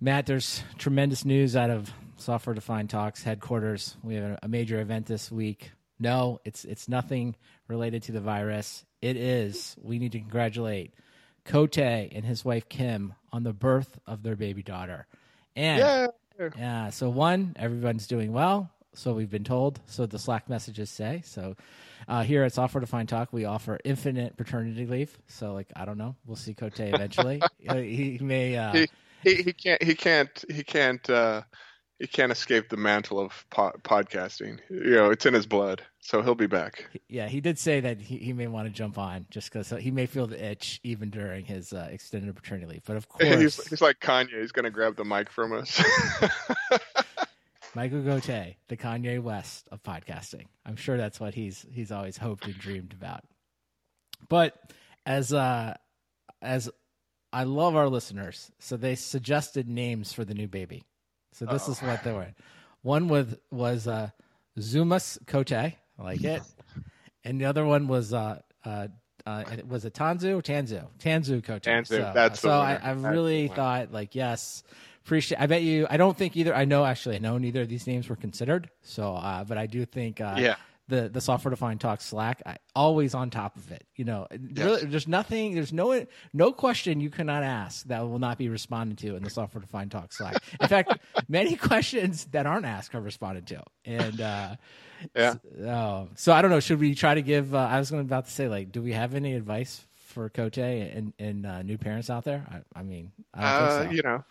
Matt, there's tremendous news out of Software Defined Talks headquarters. We have a major event this week. No, it's it's nothing related to the virus. It is. We need to congratulate Cote and his wife Kim on the birth of their baby daughter. And Yeah. yeah, so one, everyone's doing well. So we've been told. So the Slack messages say. So uh, here at Software Defined Talk, we offer infinite paternity leave. So like I don't know, we'll see Cote eventually. Uh, he may. Uh, He, he he can't he can't he can't uh, he can't escape the mantle of po- podcasting. You know, it's in his blood, so he'll be back. yeah, he did say that he, he may want to jump on just because he may feel the itch even during his uh, extended paternity leave. But of course, He's, he's like Kanye. He's gonna grab the mic from us. Michael Cote, the Kanye West of podcasting. I'm sure that's what he's he's always hoped and dreamed about. But as uh as I love our listeners, so they suggested names for the new baby. So this is what they were. One with was uh Zumas Cote, I like it. And the other one was uh uh uh, was it Tanzu? Tanzu. Tanzu Cote. Tanzu, So, that's so I. I really thought like yes, appreciate. I bet you. I don't think either. I know actually. I know neither of these names were considered. So, uh, but I do think. Uh, Yeah. The the software defined talk Slack, I, always on top of it. You know, really, there's nothing. There's no no question you cannot ask that will not be responded to in the software defined talk Slack. In fact, many questions that aren't asked are responded to. And uh, Yeah. Oh, so I don't know. Should we try to give? Uh, I was going about to say, like, do we have any advice for Cote and, and uh, new parents out there? I, I mean, I don't uh, so. you know,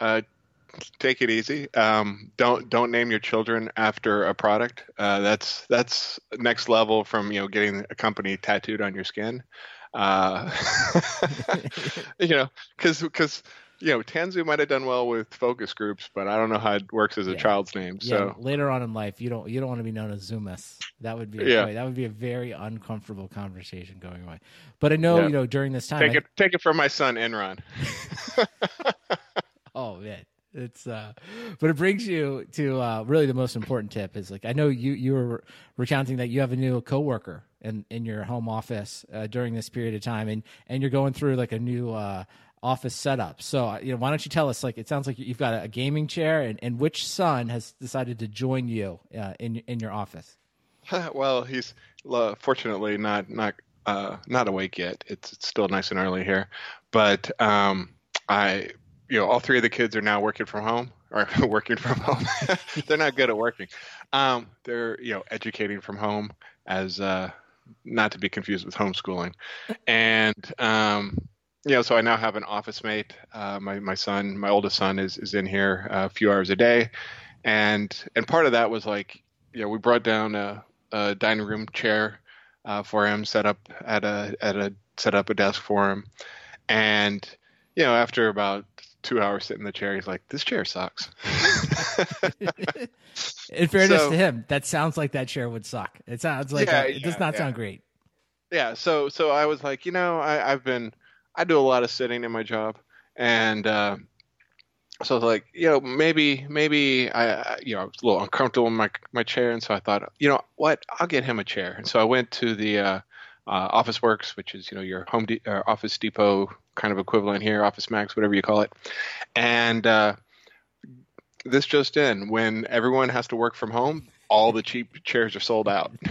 uh, take it easy. Um, don't don't name your children after a product. Uh, that's that's next level from you know getting a company tattooed on your skin. Uh, you know, because because you know Tanzu might have done well with focus groups, but I don't know how it works as a Yeah. child's name. yeah, So later on in life, you don't you don't want to be known as Zoomus. That would be a, Yeah. that would be a very uncomfortable conversation going away. But I know Yeah. you know during this time. take I- it take it from my son Enron. Oh man, it's uh, but it brings you to uh, really the most important tip is like I know you you were recounting that you have a new coworker in in your home office uh, during this period of time, and and you're going through like a new uh, office setup. So uh, you know, why don't you tell us? Like, it sounds like you've got a, gaming chair, and, and which son has decided to join you uh, in in your office? well, he's uh, fortunately not not uh, not awake yet. It's, it's still nice and early here, but um, I, you know, all three of the kids are now working from home or working from home. they're not good at working. Um, they're you know educating from home as uh, not to be confused with homeschooling, and um, you know, so I now have an office mate. Uh, my my son, my oldest son, is is in here a few hours a day, and and part of that was like, you know, we brought down a, a dining room chair uh, for him, set up at a at a set up a desk for him, and you know, after about two hours sitting in the chair, he's like, "This chair sucks." In fairness So- to him, that sounds like that chair would suck. It sounds like Yeah, that- it does yeah, not yeah. sound great. yeah so so i was like you know I, i've been i do a lot of sitting in my job and uh so I was like you know maybe maybe i I- you know i was a little uncomfortable in my my chair and so i thought you know what i'll get him a chair and so i went to the uh, uh office works which is you know your home de- office depot kind of equivalent here office max whatever you call it. And uh this just in when everyone has to work from home all the cheap chairs are sold out.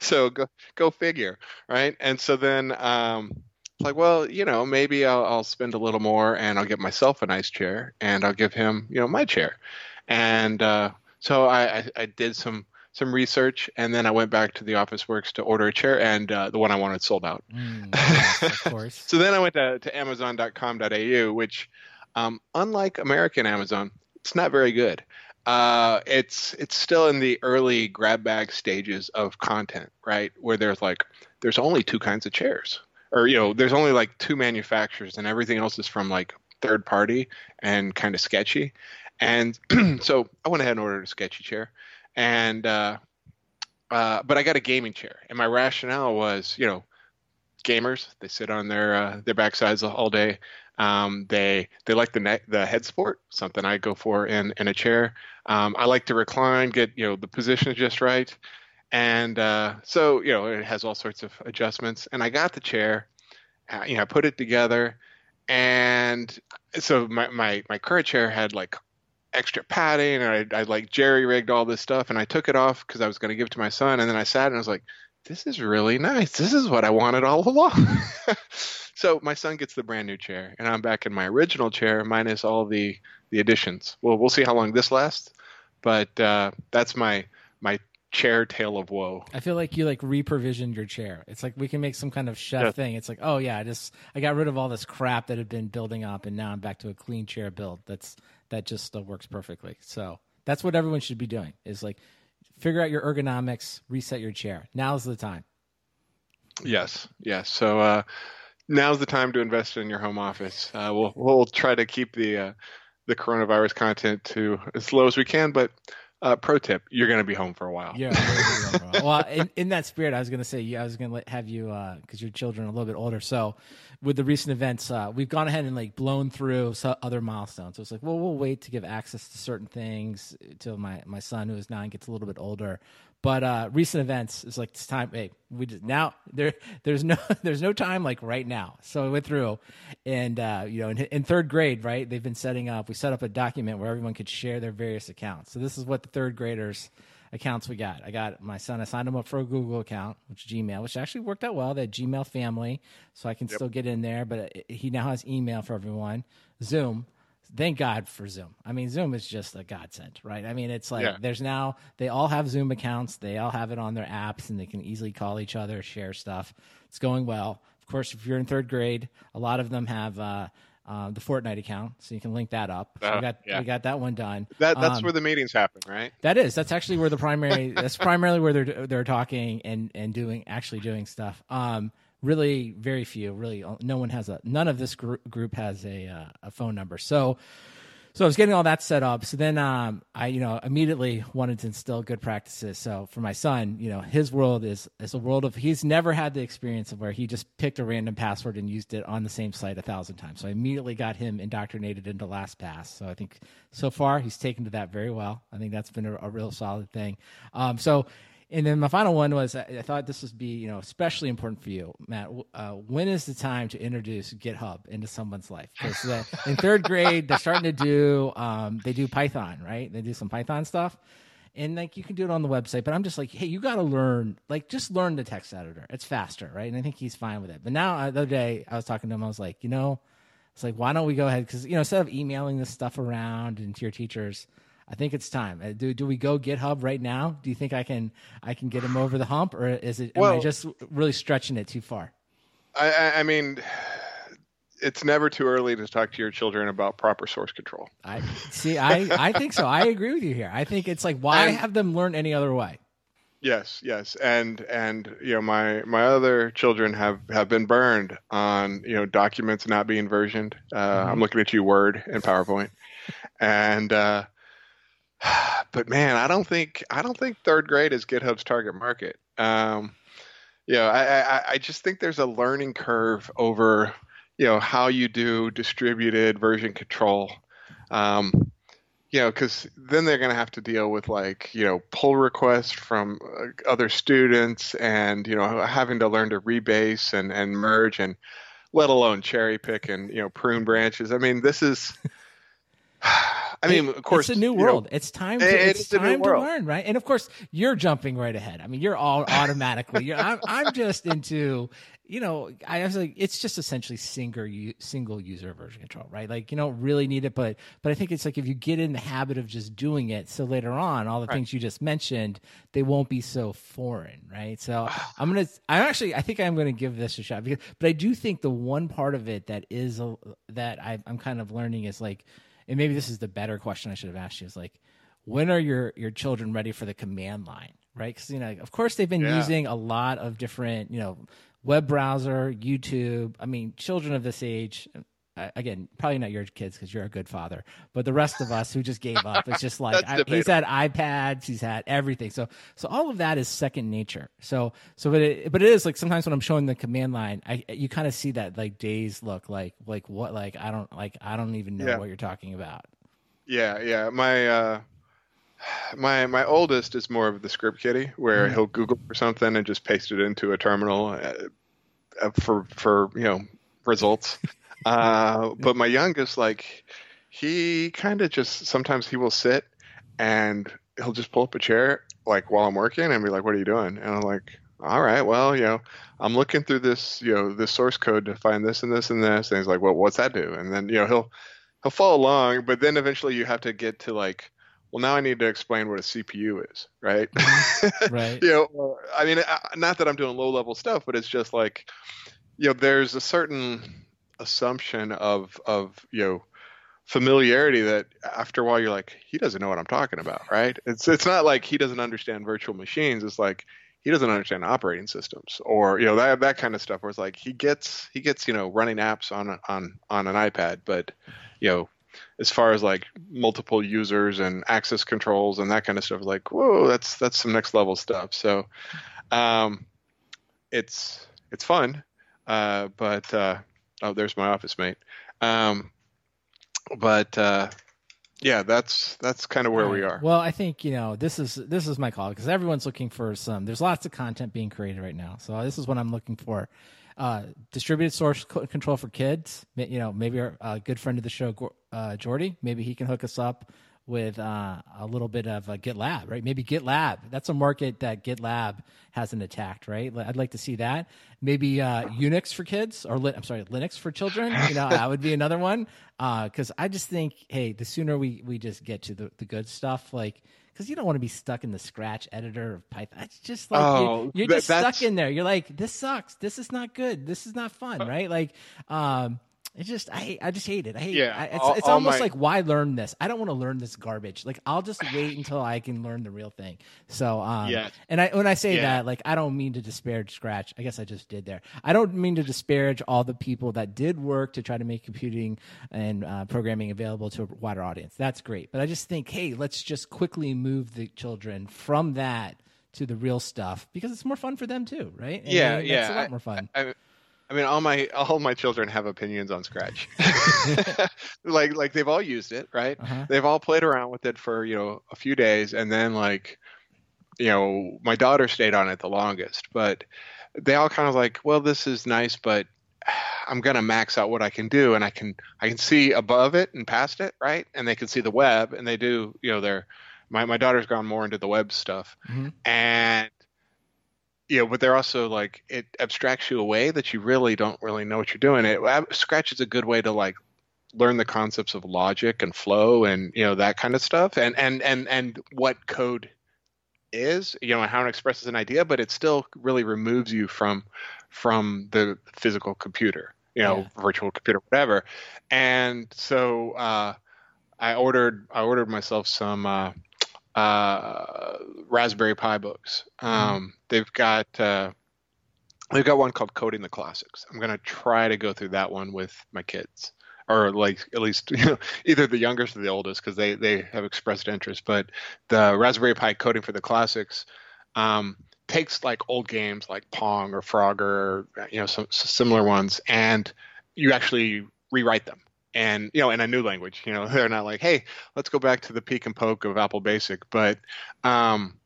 So go go figure right? And so then um like well you know maybe I'll, I'll spend a little more and i'll get myself a nice chair and i'll give him you know my chair. And uh so i i, I did some some research and then i went back to the office works to order a chair and uh, the one i wanted sold out Mm, yes, of course. so then I went to, to Amazon.com.au, which, um, unlike American Amazon, it's not very good. Uh, it's it's still in the early grab bag stages of content, right? Where there's like there's only two kinds of chairs, or you know, there's only like two manufacturers, and everything else is from like third party and kind of sketchy. And so I went ahead and ordered a sketchy chair, and uh, uh, but I got a gaming chair, and my rationale was, you know, gamers they sit on their uh, their backsides all day. Um, they they like the neck the head sport, something I go for in in a chair. Um, I like to recline, get you know the position just right, and uh, so you know it has all sorts of adjustments. And I got the chair, uh, you know, I put it together, and so my, my my current chair had like extra padding and I, I like jerry rigged all this stuff and I took it off because I was going to give it to my son and then I sat and I was like this is really nice. This is what I wanted all along. So my son gets the brand new chair and I'm back in my original chair minus all the the additions. Well we'll see how long this lasts but uh, that's my my chair tale of woe. I feel like you like reprovisioned your chair. It's like we can make some kind of chef yeah. thing. It's like, oh yeah, I just I got rid of all this crap that had been building up, and now I'm back to a clean chair build. That's that just still works perfectly. So that's what everyone should be doing. Is like figure out your ergonomics, reset your chair. Now's the time. Yes, yes. So uh, now's the time to invest in your home office. Uh, we'll we'll try to keep the uh, the coronavirus content to as low as we can, but uh, pro tip: You're going to be home for a while. Yeah. well, in, in, that spirit, I was going to say, yeah, I was going to have you because uh, your children are a little bit older. So, with the recent events, uh, we've gone ahead and like blown through other milestones. So it's like, well, we'll wait to give access to certain things till my my son, who is nine, gets a little bit older. But uh, recent events is like it's time. Hey, we just now there there's no there's no time like right now. So I went through, and uh, you know, in, in, third grade, right? They've been setting up. We set up a document where everyone could share their various accounts. So this is what the third graders accounts we got. I got my son. I signed him up for a Google account, which Gmail, which actually worked out well. That Gmail family, so I can yep. still get in there. But he now has email for everyone. Zoom thank God for Zoom. I mean, Zoom is just a godsend, right? I mean, it's like yeah. there's now they all have Zoom accounts, they all have it on their apps, and they can easily call each other, share stuff. It's going well. Of course, if you're in third grade, a lot of them have. Uh, uh, the Fortnite account, so you can link that up. So uh, we got yeah. we got that one done. That that's um, where the meetings happen, right? That is. That's actually where the primary. that's primarily where they're they're talking and and doing actually doing stuff. Um, really very few really no one has a none of this group, group has a uh, a phone number so so I was getting all that set up. So then um, I, you know, immediately wanted to instill good practices. So for my son, you know, his world is is a world of he's never had the experience of where he just picked a random password and used it on the same site a thousand times. So I immediately got him indoctrinated into LastPass. So I think so far he's taken to that very well. I think that's been a, a real solid thing. Um, so and then my final one was I, thought this would be you know especially important for you, Matt. Uh, when is the time to introduce GitHub into someone's life? Because uh, in third grade they're starting to do um, they do Python, right? They do some Python stuff, and like you can do it on the website. But I'm just like, hey, you got to learn like just learn the text editor. It's faster, right? And I think he's fine with it. But now uh, the other day I was talking to him, I was like, you know, it's like why don't we go ahead because you know instead of emailing this stuff around and to your teachers I think it's time. Uh, do do we go GitHub right now? Do you think I can I can get him over the hump, or is it well, am I just really stretching it too far? I, I mean, it's never too early to talk to your children about proper source control. I see. I I think so. I agree with you here. I think it's like why and, have them learn any other way? Yes, yes, and and you know my my other children have have been burned on you know documents not being versioned. Uh, mm-hmm. I'm looking at you, Word and PowerPoint, and uh, but man, I don't think I don't think third grade is GitHub's target market. Um, you know, I, I, I just think there's a learning curve over you know how you do distributed version control. Um, you know, because then they're going to have to deal with like you know pull requests from uh, other students, and you know having to learn to rebase and and merge, and let alone cherry pick and you know prune branches. I mean, this is I mean, of course, it's a new world. Know, it's time. To, it, it's time to learn, right? And of course, you're jumping right ahead. I mean, you're all automatically. you're, I'm, I'm just into, you know, I was like, it's just essentially single single user version control, right? Like you don't really need it, but but I think it's like if you get in the habit of just doing it, so later on, all the right. things you just mentioned, they won't be so foreign, right? So I'm gonna, I'm actually, I think I'm gonna give this a shot because, but I do think the one part of it that is a, that I, I'm kind of learning is like and maybe this is the better question I should have asked you is like, when are your your children ready for the command line? Right? Because you know, of course, they've been yeah. using a lot of different, you know, web browser, YouTube. I mean, children of this age, again, probably not your kids because you're a good father, but the rest of us who just gave up, it's just like I, he's had iPads, he's had everything. So, so all of that is second nature. So, so but it, but it is like sometimes when I'm showing the command line, I you kind of see that like days look like like what like I don't like I don't even know yeah. what you're talking about. Yeah, yeah. My uh, my my oldest is more of the script kiddie, where mm-hmm. he'll Google for something and just paste it into a terminal uh, for for you know results. Uh, but my youngest, like, he kind of just sometimes he will sit and he'll just pull up a chair like while I'm working and be like, "What are you doing?" And I'm like, "All right, well, you know, I'm looking through this, you know, this source code to find this and this and this." And he's like, "Well, what's that do?" And then you know he'll he'll follow along, but then eventually you have to get to like, well, now I need to explain what a CPU is, right? right. you know, I mean, not that I'm doing low level stuff, but it's just like, you know, there's a certain assumption of of you know familiarity that after a while you're like he doesn't know what i'm talking about right? It's it's not like he doesn't understand virtual machines. It's like he doesn't understand operating systems or you know that that kind of stuff where it's like he gets he gets you know running apps on on on an ipad. But you know as far as like multiple users and access controls and that kind of stuff like whoa that's that's some next level stuff. So um it's it's fun uh but uh oh there's my office mate um but uh, yeah, that's that's kind of where right. we are. Well, I think you know this is this is my call because everyone's looking for some. There's lots of content being created right now, so this is what I'm looking for. Uh, distributed source control for kids. You know, maybe our uh, good friend of the show, uh, Jordy. Maybe he can hook us up with uh, a little bit of a GitLab, right? Maybe GitLab. That's a market that GitLab hasn't attacked, right? I'd like to see that. Maybe uh, Unix for kids, or I'm sorry, Linux for children. You know, that would be another one. Because uh, I just think, hey, the sooner we we just get to the, the good stuff, like because you don't want to be stuck in the scratch editor of Python. It's just like oh, you're, you're just stuck in there. You're like, this sucks. This is not good. This is not fun, uh, right? Like, um, it's just I I just hate it. I hate yeah, it. It's, all, it's almost my... like why learn this? I don't want to learn this garbage. Like I'll just wait until I can learn the real thing. So um yeah. and I when I say yeah. that, like I don't mean to disparage Scratch. I guess I just did there. I don't mean to disparage all the people that did work to try to make computing and uh, programming available to a wider audience. That's great. But I just think, hey, let's just quickly move the children from that to the real stuff because it's more fun for them too, right? And yeah, yeah, a lot more fun. I, I, I mean, all my all my children have opinions on Scratch. like like they've all used it, right? Uh-huh. They've all played around with it for you know a few days, and then like, you know, my daughter stayed on it the longest, but they all kind of like, well, this is nice, but I'm gonna max out what I can do, and I can I can see above it and past it, right? And they can see the web, and they do, you know, they're my my daughter's gone more into the web stuff, mm-hmm. and know, but they're also like it abstracts you away that you really don't really know what you're doing. It Scratch is a good way to like learn the concepts of logic and flow and you know that kind of stuff and and and and what code is you know how it expresses an idea but it still really removes you from from the physical computer you know yeah. virtual computer whatever and so uh, i ordered i ordered myself some uh, uh, Raspberry Pi books. Mm-hmm. Um. They've got uh, they've got one called Coding the Classics. I'm gonna try to go through that one with my kids, or like at least you know either the youngest or the oldest because they they have expressed interest. But the Raspberry Pi Coding for the Classics. Um, takes like old games like Pong or Frogger, or, you know, some, some similar ones, and you actually rewrite them and you know in a new language you know they're not like hey let's go back to the peek and poke of apple basic. But um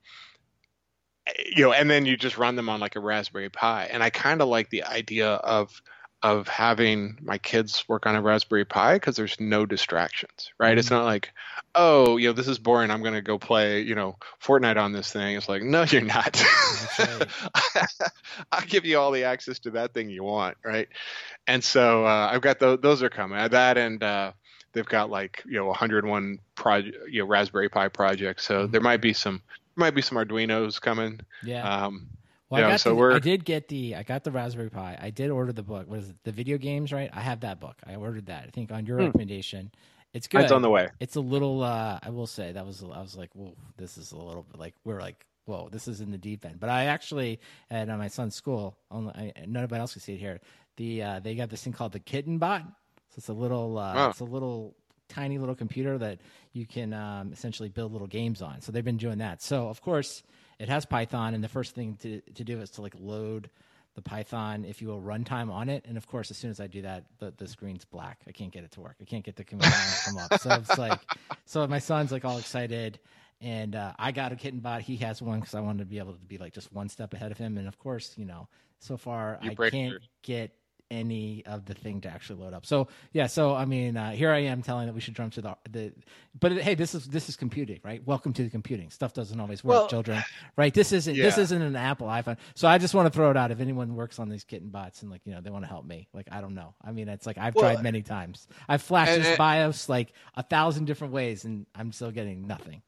you know and then you just run them on like a raspberry pi. And i kind of like the idea of of having my kids work on a Raspberry Pi because there's no distractions, right? Mm-hmm. It's not like, oh, you know, this is boring. I'm going to go play, you know, Fortnite on this thing. It's like, no, you're not. Right. I'll give you all the access to that thing you want, right? And so uh, I've got those. Those are coming. That and uh, they've got like you know 101 project, you know, Raspberry Pi projects. So mm-hmm. there might be some might be some Arduino's coming. Yeah. Um, well, I, got so the, we're... I did get the I got the Raspberry Pi. I did order the book. What is it? The video games, right? I have that book. I ordered that. I think on your hmm. recommendation. It's good. It's on the way. It's a little. uh I will say that was. I was like, whoa, this is a little bit like we're like, whoa, this is in the deep end. But I actually at uh, my son's school, only I, nobody else can see it here. The uh, they got this thing called the Kitten Bot. So it's a little. Uh. It's a little tiny little computer that you can um, essentially build little games on. So they've been doing that. So of course it has Python, and the first thing to to do is to like load the Python, if you will, runtime on it. And of course, as soon as I do that, the, the screen's black. I can't get it to work. I can't get the command line to come up. So it's like, so my son's like all excited, and uh, I got a kitten bot. He has one because I wanted to be able to be like just one step ahead of him. And of course, you know, so far you I can't through. get any of the thing to actually load up. So yeah, so I mean, uh, here I am telling that we should jump to the the. But hey, this is this is computing, right? Welcome to the computing. Stuff doesn't always work, Well, children. Right? This isn't this isn't an Apple iPhone. So I just want to throw it out. If anyone works on these kitten bots and like you know they want to help me, like I don't know. I mean, it's like I've Well, tried many times. I've flashed and- this and- BIOS like a thousand different ways, and I'm still getting nothing.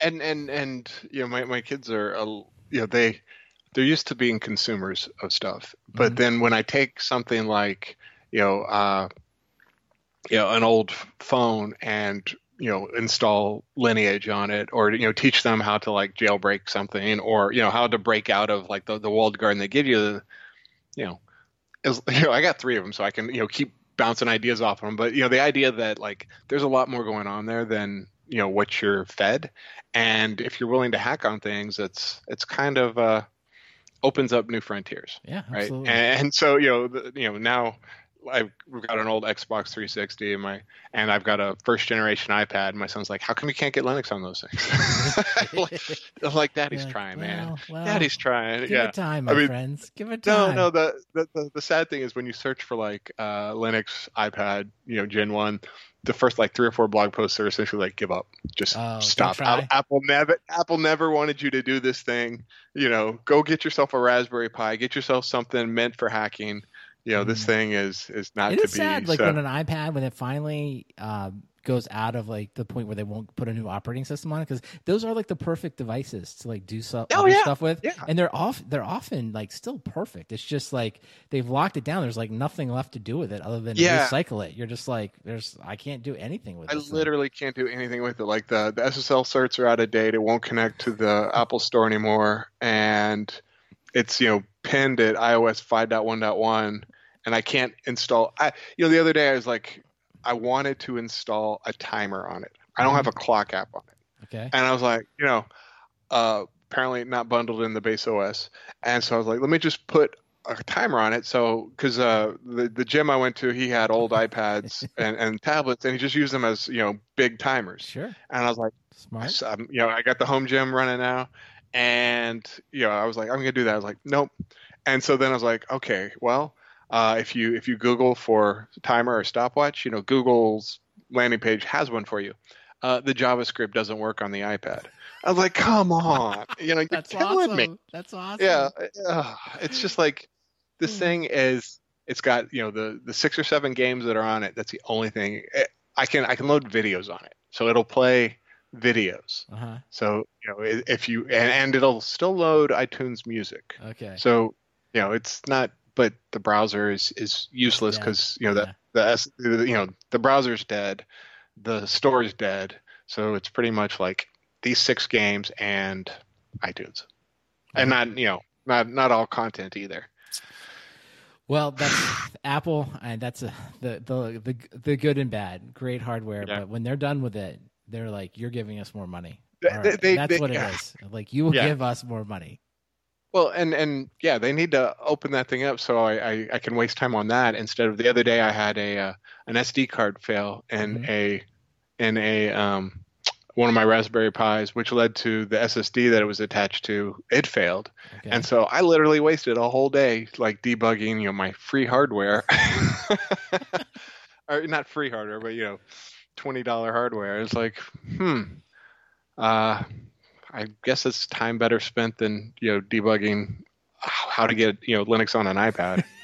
and and and you know my, my kids are uh, you know they they're used to being consumers of stuff but Mhm. then when i take something like you know uh you know an old phone and you know install lineage on it or you know teach them how to like jailbreak something or you know how to break out of like the, the walled garden they give you the you know is you know i got three of them so i can you know keep bouncing ideas off of them but you know the idea that like there's a lot more going on there than you know what you're fed and if you're willing to hack on things it's it's kind of uh opens up new frontiers Yeah, right absolutely. and so you know the, you know now I've we've got an old Xbox 360 and my and I've got a first generation iPad. My son's like, "How come you can't get Linux on those things?" like, I'm like, "Daddy's Yeah, trying, well, man. well, Daddy's trying." Give yeah. it time, I my mean, friends. Give it time. no. The, the the the sad thing is when you search for like uh, Linux, iPad, you know, Gen One, the first like three or four blog posts are essentially like, "Give up, just Oh, stop." Apple never Apple never wanted you to do this thing. You know, go get yourself a Raspberry Pi, get yourself something meant for hacking. You know, this Mm. thing is is not It to is be. sad, like so- when an iPad when it finally uh, goes out of like the point where they won't put a new operating system on it because those are like the perfect devices to like do so, Oh, yeah. stuff with, Yeah. and they're off. They're often like still perfect. It's just like they've locked it down. There's like nothing left to do with it other than Yeah. recycle it. You're just like there's I can't do anything with it. I this thing. literally can't do anything with it. Like the, the SSL certs are out of date. It won't connect to the Apple Store anymore, and it's you know pinned at iOS 5.1.1, and I can't install. I you know the other day I was like, I wanted to install a timer on it. I don't have a clock app on it, Okay. and I was like, you know, uh, apparently not bundled in the base OS, and so I was like, let me just put a timer on it. So, because uh, the the gym I went to, he had old iPads and, and tablets, and he just used them as you know big timers. Sure. And I was like, Smart. so, um, you know, I got the home gym running now, and you know, I was like, I'm gonna do that. I was like, nope. And so then I was like, okay, well, uh, if you if you Google for timer or stopwatch, you know, Google's landing page has one for you. Uh, the JavaScript doesn't work on the iPad. I was like, come on, you know, you're That's killing awesome. me That's awesome. yeah uh, it's just like this Hmm. thing is it's got you know the the six or seven games that are on it that's the only thing Eh, i can i can load videos on it so it'll play videos Uh huh. so you know if you and, and it'll still load itunes music Okay. so you know it's not but the browser is is useless because you know the Yeah. the you know the browser's dead the store is dead so it's pretty much like these six games and itunes and not you know not not all content either Well, that's Apple, and that's a, the the the the good and bad. Great hardware, Yeah. but when they're done with it, they're like, "You're giving us more money." They- they- that's they- what it yeah. is. Like you will Yeah. give us more money. Well and and yeah they need to open that thing up so i i, I can waste time on that. Instead of the other day i had a uh, an sd card fail in Mhm. a in a um one of my raspberry pis which led to the ssd that it was attached to. It failed. Okay. and so i literally wasted a whole day like debugging you know my free hardware. Or not free hardware but you know $20 hardware. It's like hmm uh i guess it's time better spent than you know debugging how to get you know linux on an ipad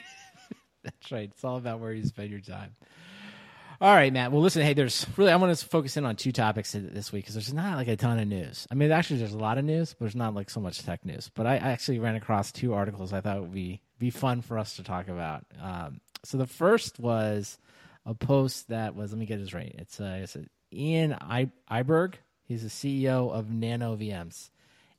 That's right. It's all about where you spend your time. All right, Matt. Well, listen. Hey, there's really I want to focus in on two topics this week because there's not like a ton of news. I mean, actually, there's a lot of news, but there's not like so much tech news. But I actually ran across two articles I thought would be be fun for us to talk about. Um, so the first was a post that was let me get this right. It's uh, it's uh, Ian I- Eyberg. He's the CEO of Nano VMs,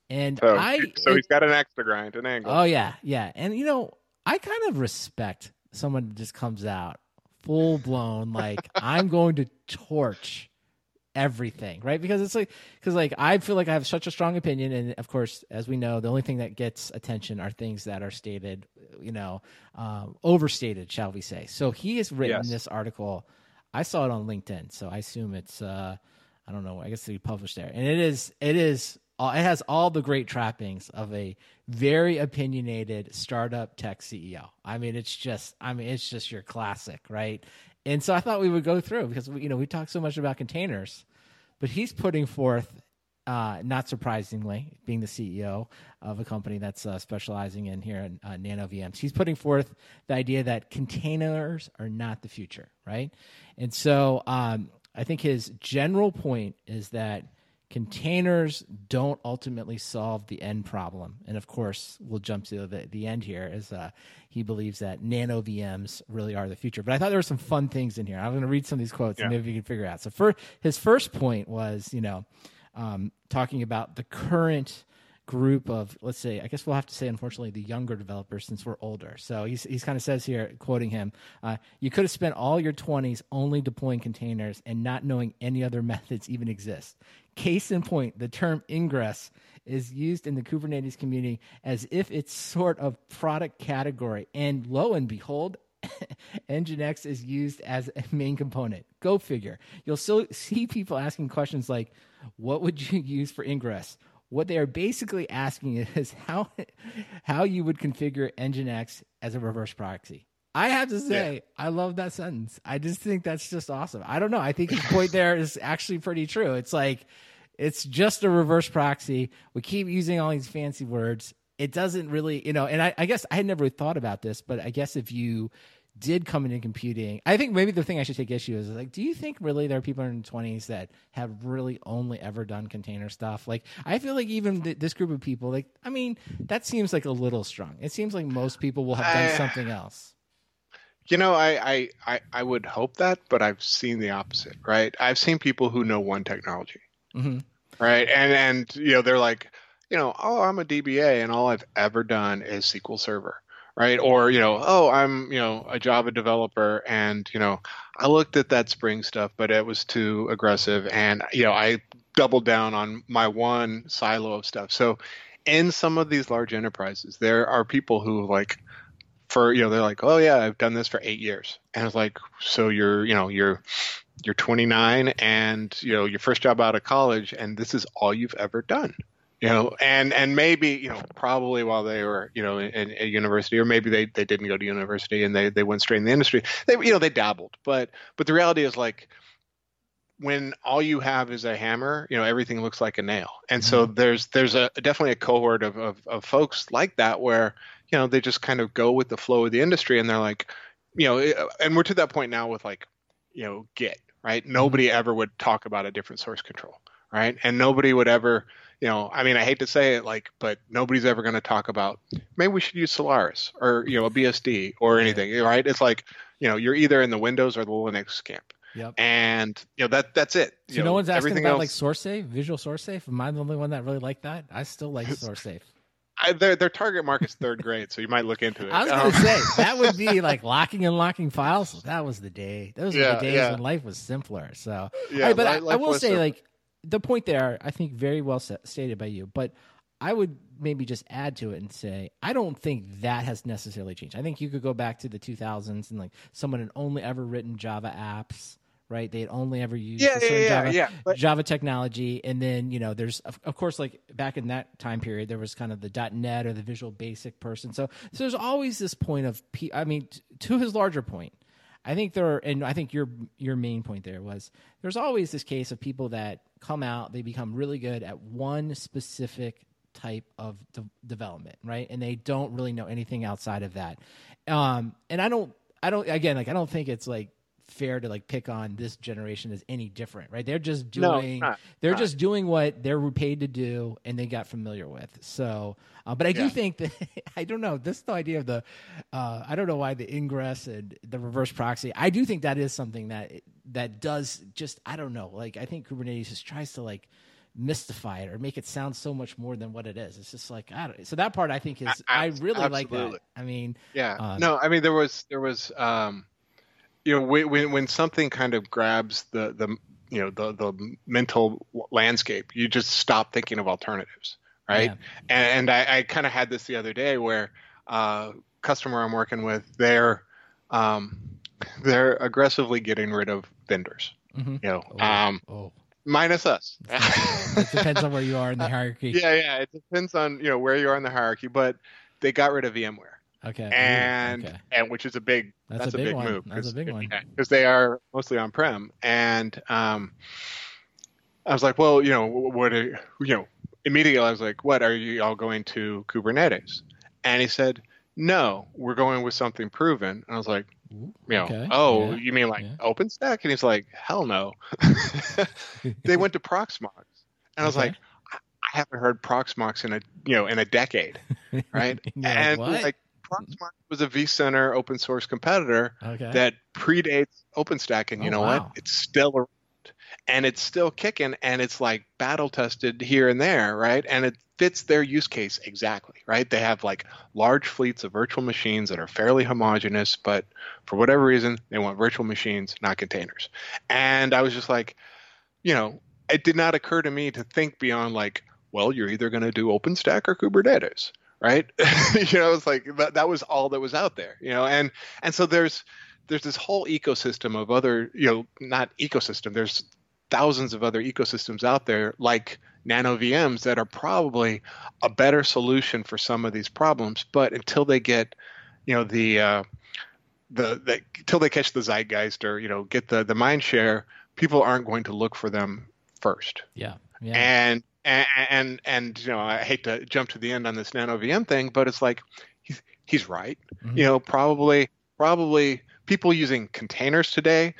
and so, I so he's got an axe to grind an angle Oh yeah, yeah. And you know, I kind of respect someone that just comes out full blown like I'm going to torch everything, right? Because it's like cuz like I feel like I have such a strong opinion and of course, as we know, the only thing that gets attention are things that are stated, you know, um, overstated, shall we say. So he has written Yes. this article. I saw it on LinkedIn, so I assume it's uh I don't know, I guess he published there. And it is it is it has all the great trappings of a very opinionated startup tech CEO. I mean, it's just, I mean, it's just your classic, right? And so I thought we would go through because we, you know we talk so much about containers, but he's putting forth, uh, not surprisingly, being the CEO of a company that's uh, specializing in here in uh, nano VMs, he's putting forth the idea that containers are not the future, right? And so um, I think his general point is that containers don't ultimately solve the end problem. And of course, we'll jump to the, the end here as uh, he believes that nano VMs really are the future. But I thought there were some fun things in here. I'm going to read some of these quotes Yeah. and maybe you can figure it out. So for his first point was, you know, um, talking about the current group of let's say i guess we'll have to say unfortunately the younger developers since we're older so he's, he's kind of says here quoting him uh, you could have spent all your 20s only deploying containers and not knowing any other methods even exist case in point the term ingress is used in the kubernetes community as if it's sort of product category and lo and behold Nginx is used as a main component. Go figure. You'll still see people asking questions like, "What would you use for ingress?" What they are basically asking is how how you would configure Nginx as a reverse proxy. I have to say, I love that sentence. I just think that's just awesome. I don't know. I think his point there is actually pretty true. It's like it's just a reverse proxy. We keep using all these fancy words. It doesn't really, you know, and I, I guess I had never thought about this, but I guess if you did come into computing, I think maybe the thing I should take issue is like, do you think really there are people in their 20s that have really only ever done container stuff? Like, I feel like even th- this group of people, like, I mean, that seems like a little strong. It seems like most people will have done I- something else. You know, I, I, I, I would hope that, but I've seen the opposite, right? I've seen people who know one technology, hmm right? And and you know, they're like, you know, oh, I'm a DBA, and all I've ever done is SQL Server, right? Or you know, oh, I'm you know a Java developer, and you know, I looked at that Spring stuff, but it was too aggressive, and you know, I doubled down on my one silo of stuff. So, in some of these large enterprises, there are people who like for you know they're like oh yeah i've done this for eight years and it's like so you're you know you're you're 29 and you know your first job out of college and this is all you've ever done you know and and maybe you know probably while they were you know in, a university or maybe they, they didn't go to university and they, they went straight in the industry they you know they dabbled. But but the reality is like when all you have is a hammer you know everything looks like a nail. And so mm-hmm. there's there's a definitely a cohort of, of of folks like that where you know they just kind of go with the flow of the industry and they're like you know eh, uh, and we're to that point now with like you know git right? Mm-hmm. Nobody ever would talk about a different source control right and nobody would ever you know i mean i hate to say it like but nobody's ever going to talk about maybe we should use solaris or you know a bsd or anything right it's like you know you're either in the windows or the linux camp Yep. and you know that that's it So no one's asking about else- like SourceSafe, Visual SourceSafe. Am I the only one that really liked that? I still like SourceSafe. I, their their target market's third grade so you might look into it I was Um, gonna say that would be like locking and locking files. That was the day. Those were Yeah, the days yeah. when life was simpler. So, Yeah, right, but I, I will say simple. like the point there. I think very well stated by you. But I would maybe just add to it and say I don't think that has necessarily changed. I think you could go back to the 2000s and like someone had only ever written Java apps. Right, they had only ever used Yeah, yeah, yeah, Java, yeah, but- Java technology, and then you know, there's of, of course like back in that time period, there was kind of the .NET or the Visual Basic person. So, so there's always this point of, P- I mean, t- to his larger point, I think there, are, and I think your your main point there was there's always this case of people that come out, they become really good at one specific type of de- development, right? And they don't really know anything outside of that. Um, and I don't, I don't, again, like I don't think it's like fair to like pick on this generation as any different, right? They're just No, doing, not- they're not. just doing what they're paid to do and they got familiar with. So, uh, but I do Yeah. think that I don't know this the idea of the, uh, I don't know why the ingress and the reverse proxy. I do think that is something that that does just I don't know. Like I think Kubernetes just tries to like mystify it or make it sound so much more than what it is. It's just like I don't. So that part I think is I abs- really like that. I mean, Yeah. Uh, no, I mean there was there was um, you know when when when something kind of grabs the the you know the the mental landscape, you just stop thinking of alternatives, right? Yeah. And, and I, I kind of had this the other day where uh, customer I'm working with, they're um, they're aggressively getting rid of vendors, mhm. you know, Oh, um, oh, minus us. it depends on where you are in the hierarchy. Yeah, yeah, it depends on you know where you are in the hierarchy, but they got rid of VMware. Okay. And okay. and which is a big that's, that's a big, big one. move. That's a big one. Because they are mostly on prem, and um, I was like, well, you know, what are, you know, immediately I was like, what are you all going to Kubernetes? And he said, no, we're going with something proven. And I was like, you know, Okay. oh, Yeah. you mean like Yeah. OpenStack? And he's like, hell no. they went to Proxmox, and I was Okay. like, I haven't heard Proxmox in a you know in a decade, right? And what? like Proxmox was a vCenter open source competitor okay. that predates OpenStack, and you Oh, know wow. what? It's still around, and it's still kicking, and it's like battle tested here and there, right? And it fits their use case exactly, right? They have like large fleets of virtual machines that are fairly homogeneous, but for whatever reason, they want virtual machines, not containers. And I was just like, you know, it did not occur to me to think beyond like, well, you're either going to do OpenStack or Kubernetes, right? you know, it's like that, that was all that was out there, you know, and and so there's there's this whole ecosystem of other, you know, not ecosystem. There's thousands of other ecosystems out there like nano VMs that are probably a better solution for some of these problems, but until they get, you know, the uh, the, the until they catch the zeitgeist or you know get the the mind share, people aren't going to look for them first yeah. Yeah. and and and and you know I hate to jump to the end on this nano VM thing, but it's like he's he's right. Mhm. You know, probably probably people using containers today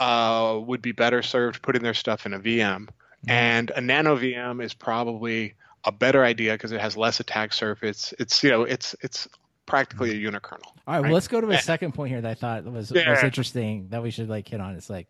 uh, would be better served putting their stuff in a VM, Mhm. and a nano VM is probably a better idea because it has less attack surface. It's you know it's it's practically a unikernel. All right, well, let's go to a Yeah. second point here that I thought was was interesting that we should like hit on. It's like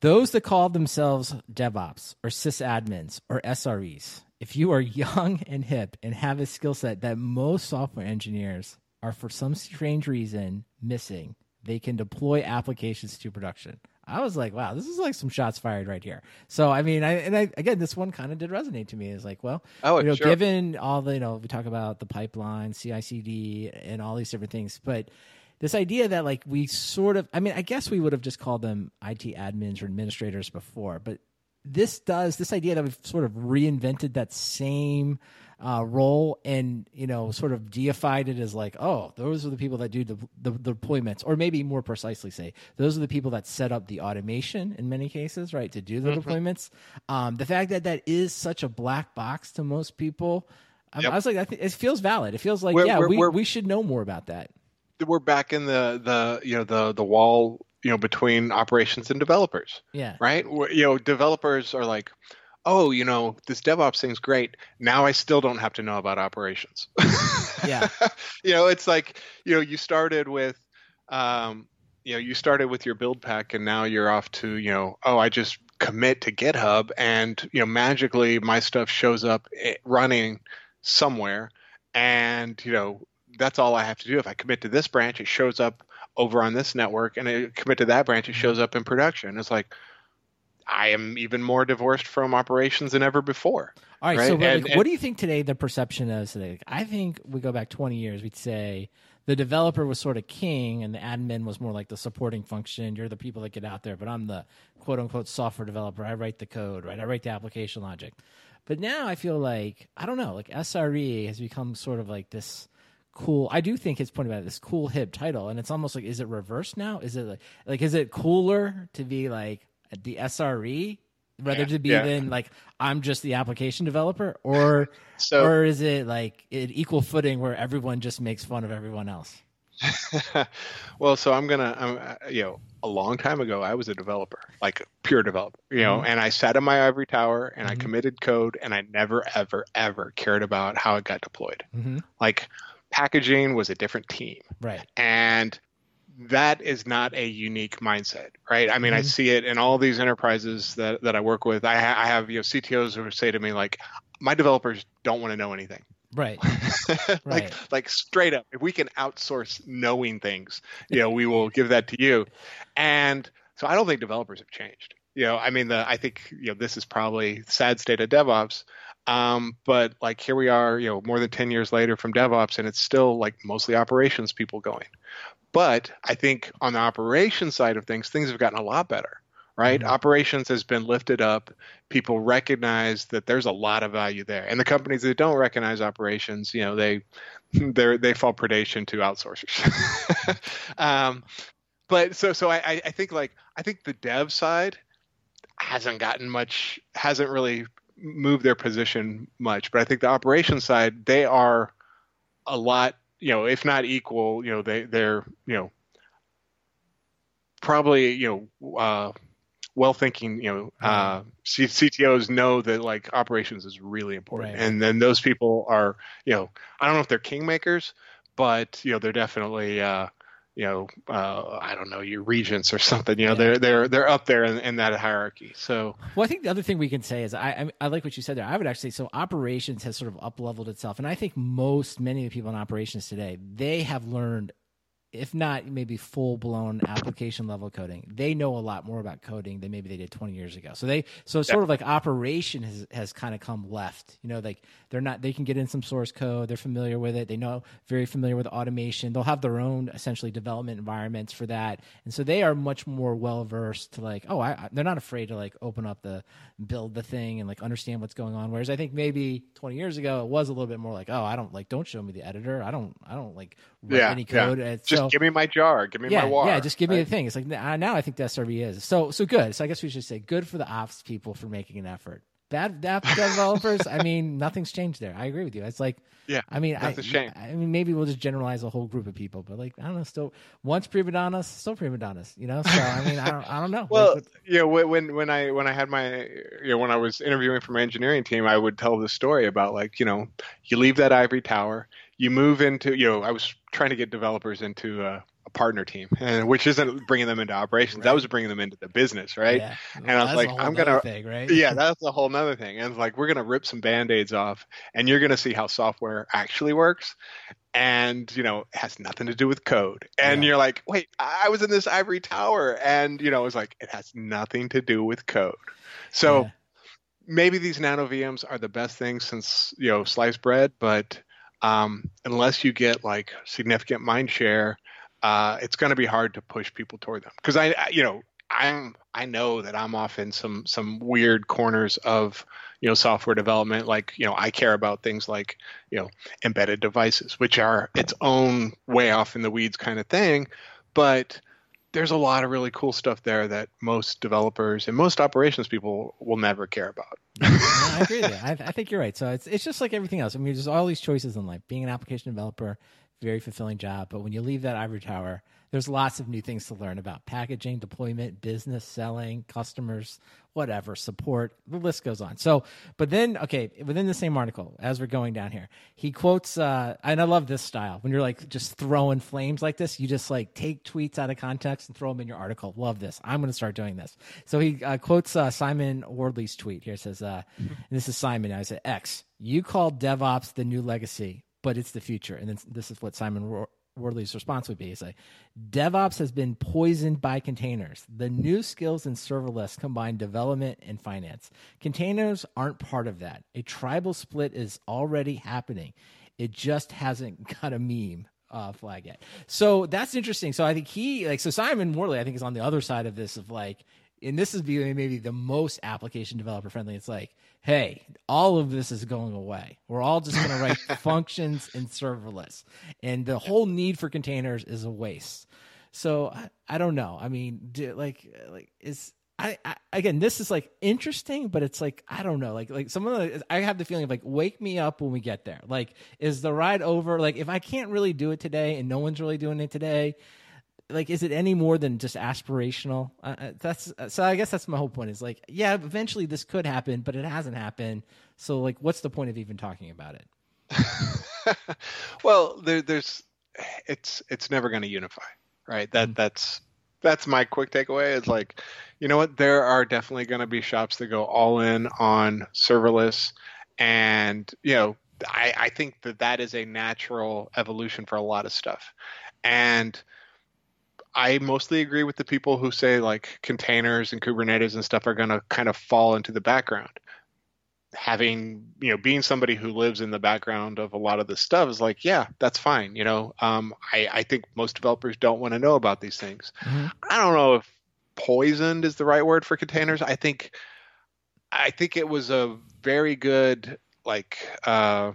those that call themselves DevOps or sysadmins or SREs. If you are young and hip and have a skill set that most software engineers are for some strange reason missing, they can deploy applications to production. I was like, wow, this is like some shots fired right here. So I mean, I and I again, this one kind of did resonate to me. It's like, well, Oh, you know, sure. given all the, you know, we talk about the pipeline, CI/CD, and all these different things, but this idea that like we sort of, I mean, I guess we would have just called them IT admins or administrators before, but this does this idea that we've sort of reinvented that same uh, role and you know sort of deified it as like oh those are the people that do the, the, the deployments or maybe more precisely say those are the people that set up the automation in many cases right to do the deployments. Um, the fact that that is such a black box to most people I, Yep. I was like I think it feels valid. It feels like We're- yeah we're- we, we're- we should know more about that We're back in the the you know the the wall you know between operations and developers. yeah right? You know, developers are like, oh, you know, this DevOps thing's great. Now I still don't have to know about operations. Yeah. you know, it's like, you know, you started with, um, you know, you started with your build pack and now you're off to, you know, oh, I just commit to GitHub and, you know, magically my stuff shows up eh, running somewhere. And, you know, that's all I have to do. If I commit to this branch, it shows up over on this network and I commit to that branch, it shows mm-hmm. up in production. It's like, I am even more divorced from operations than ever before. All right. Right? So, what- And- like, and- what do you think today the perception is today? Like, I think we go back 20 years, we'd say the developer was sort of king and the admin was more like the supporting function. You're the people that get out there, but I'm the quote unquote software developer. I write the code, right? I write the application logic. But now I feel like, I don't know, like SRE has become sort of like this cool i do think his point about it, this cool hip title and it's almost like is it reversed now is it like like is it cooler to be like the sre rather Yeah, to be yeah. than like i'm just the application developer or So, or is it like an equal footing where everyone just makes fun of everyone else well, so I'm gonna, I'm, uh, you know, a long time ago, I was a developer, like pure developer, you know, Mhm. and I sat in my ivory tower and I Mhm. committed code and I never, ever, ever cared about how it got deployed. mm-hmm. Like packaging was a different team. right. And that is not a unique mindset right? I mean i Mhm. see it in all these enterprises that, that i work with. I, ha- I have you know ctos who say to me like my developers don't want to know anything. Right. Like Right. like straight up if we can outsource knowing things you know we will give that to you. And so i don't think developers have changed. You know i mean the i think you know this is probably sad state of devops um, but like here we are you know more than 10 years later from devops and it's still like mostly operations people going but i think on the operations side of things things have gotten a lot better right? Mhm. Operations has been lifted up. People recognize that there's a lot of value there, and the companies that don't recognize operations, you know, they they they fall predation to outsourcers. um, but so so I I think like I think the dev side hasn't gotten much hasn't really moved their position much, but I think the operations side they are a lot you know if not equal you know they they're you know probably you know uh, well thinking you know uh, C- CTOs know that like operations is really important, Right. and then those people are you know I don't know if they're kingmakers, but you know they're definitely uh, you know uh, I don't know your regents or something. You know Yeah. they're they're they're up there in, in that hierarchy. So Well, I think the other thing we can say is I, I I like what you said there. I would actually say so. Operations has sort of up leveled itself, and I think most many of the people in operations today they have learned, if not maybe full blown application level coding, they know a lot more about coding than maybe they did twenty years ago. So they so sort of like operation has has kind of come left. You know, like they're not they can get in some source code, they're familiar with it, they know very familiar with automation. They'll have their own essentially development environments for that, and so they are much more well versed to like oh I, I they're not afraid to like open up the build the thing and like understand what's going on. Whereas I think maybe twenty years ago it was a little bit more like oh I don't like don't show me the editor I don't I don't like write Yeah, any yeah. code. And just so, give me my jar, give me yeah, my water. yeah, just give me right? the thing. It's like now I think the SRE is so so good. So I guess we should say good for the ops people for making an effort. Bad app developers, I mean, nothing's changed there. I agree with you. It's like, Yeah, I mean, I, that's a shame. I mean, maybe we'll just generalize a whole group of people, but like, I don't know, still once prima donnas, still prima donnas, you know. So I mean, I don't, I don't know. Well, Like, when when when I when I had my you know when I was interviewing for my engineering team, I would tell the story about like you know you leave that ivory tower, you move into you know I was trying to get developers into a, a partner team, and which isn't bringing them into operations. That was bringing them into the business, right? yeah. And I was like, I'm gonna- thing, right? Yeah, that's a whole nother thing. And it's like we're gonna rip some band-aids off, and you're gonna see how software actually works. And you know, it has nothing to do with code. And Yeah. you're like, wait, I was in this ivory tower, and you know, it's like it has nothing to do with code. So Yeah. maybe these nano VMs are the best thing since you know sliced bread, but um, unless you get like significant mind share, uh, it's going to be hard to push people toward them. Because I, I- you know, I'm I know that I'm off in some some weird corners of you know software development. Like you know, I care about things like you know embedded devices, which are its own way off in the weeds kind of thing, but there's a lot of really cool stuff there that most developers and most operations people will never care about. I agree with you. I, I think you're right. So it's it's just like everything else. I mean, there's all these choices in life. Being an application developer, very fulfilling job. But when you leave that ivory tower, there's lots of new things to learn about packaging, deployment, business, selling, customers, whatever, support. The list goes on. So, but then, okay, within the same article, as we're going down here, he quotes, uh, and I love this style. When you're like just throwing flames like this, you just like take tweets out of context and throw them in your article. Love this. I'm going to start doing this. So he uh, quotes uh, Simon Wardley's tweet here. Says, uh, and this is Simon. I said, X, you call DevOps the new legacy, but it's the future. And then this is what Simon Wa- response would be. He's like, DevOps has been poisoned by containers. The new skills in serverless combine development and finance. Containers aren't part of that. A tribal split is already happening. It just hasn't got a meme uh, flag yet. So that's interesting. So I think he like so Simon Wardley I think is on the other side of this of like and this is be- maybe the most application developer friendly. It's like, hey, all of this is going away. We're all just going to write functions in serverless, and the whole need for containers is a waste. So I, I don't know. I mean, do, like, like is I, I again, this is like interesting, but it's like I don't know. Like, like some of the I have the feeling of like, wake me up when we get there. Like, is the ride over? Like, if I can't really do it today, and no one's really doing it today, like is it any more than just aspirational uh, uh, that's uh, so i guess that's my whole point is like yeah eventually this could happen but it hasn't happened so like what's the point of even talking about it well, there, there's it's it's never going to unify, right? That that's that's my quick takeaway. Is like, you know what? There are definitely going to be shops that go all in on serverless, and you know, I I think that that is a natural evolution for a lot of stuff, and. I mostly agree with the people who say like containers and Kubernetes and stuff are going to kind of fall into the background having you know being somebody who lives in the background of a lot of this stuff is like yeah that's fine you know um, I, I think most developers don't want to know about these things Mhm. i don't know if poisoned is the right word for containers. I think I think it was a very good like uh,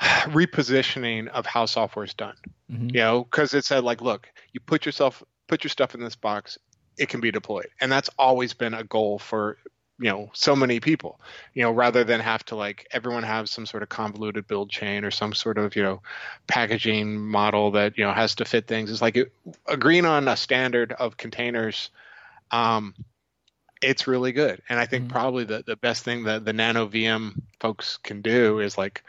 repositioning of how software is done. Mhm. You know, because it said like, look, you put yourself put your stuff in this box, it can be deployed, and that's always been a goal for you know so many people you know rather than have to like everyone have some sort of convoluted build chain or some sort of you know packaging model that you know has to fit things it's like it, agreeing on a standard of containers um it's really good and i think Mhm. probably the, the best thing that the nano vm folks can do is like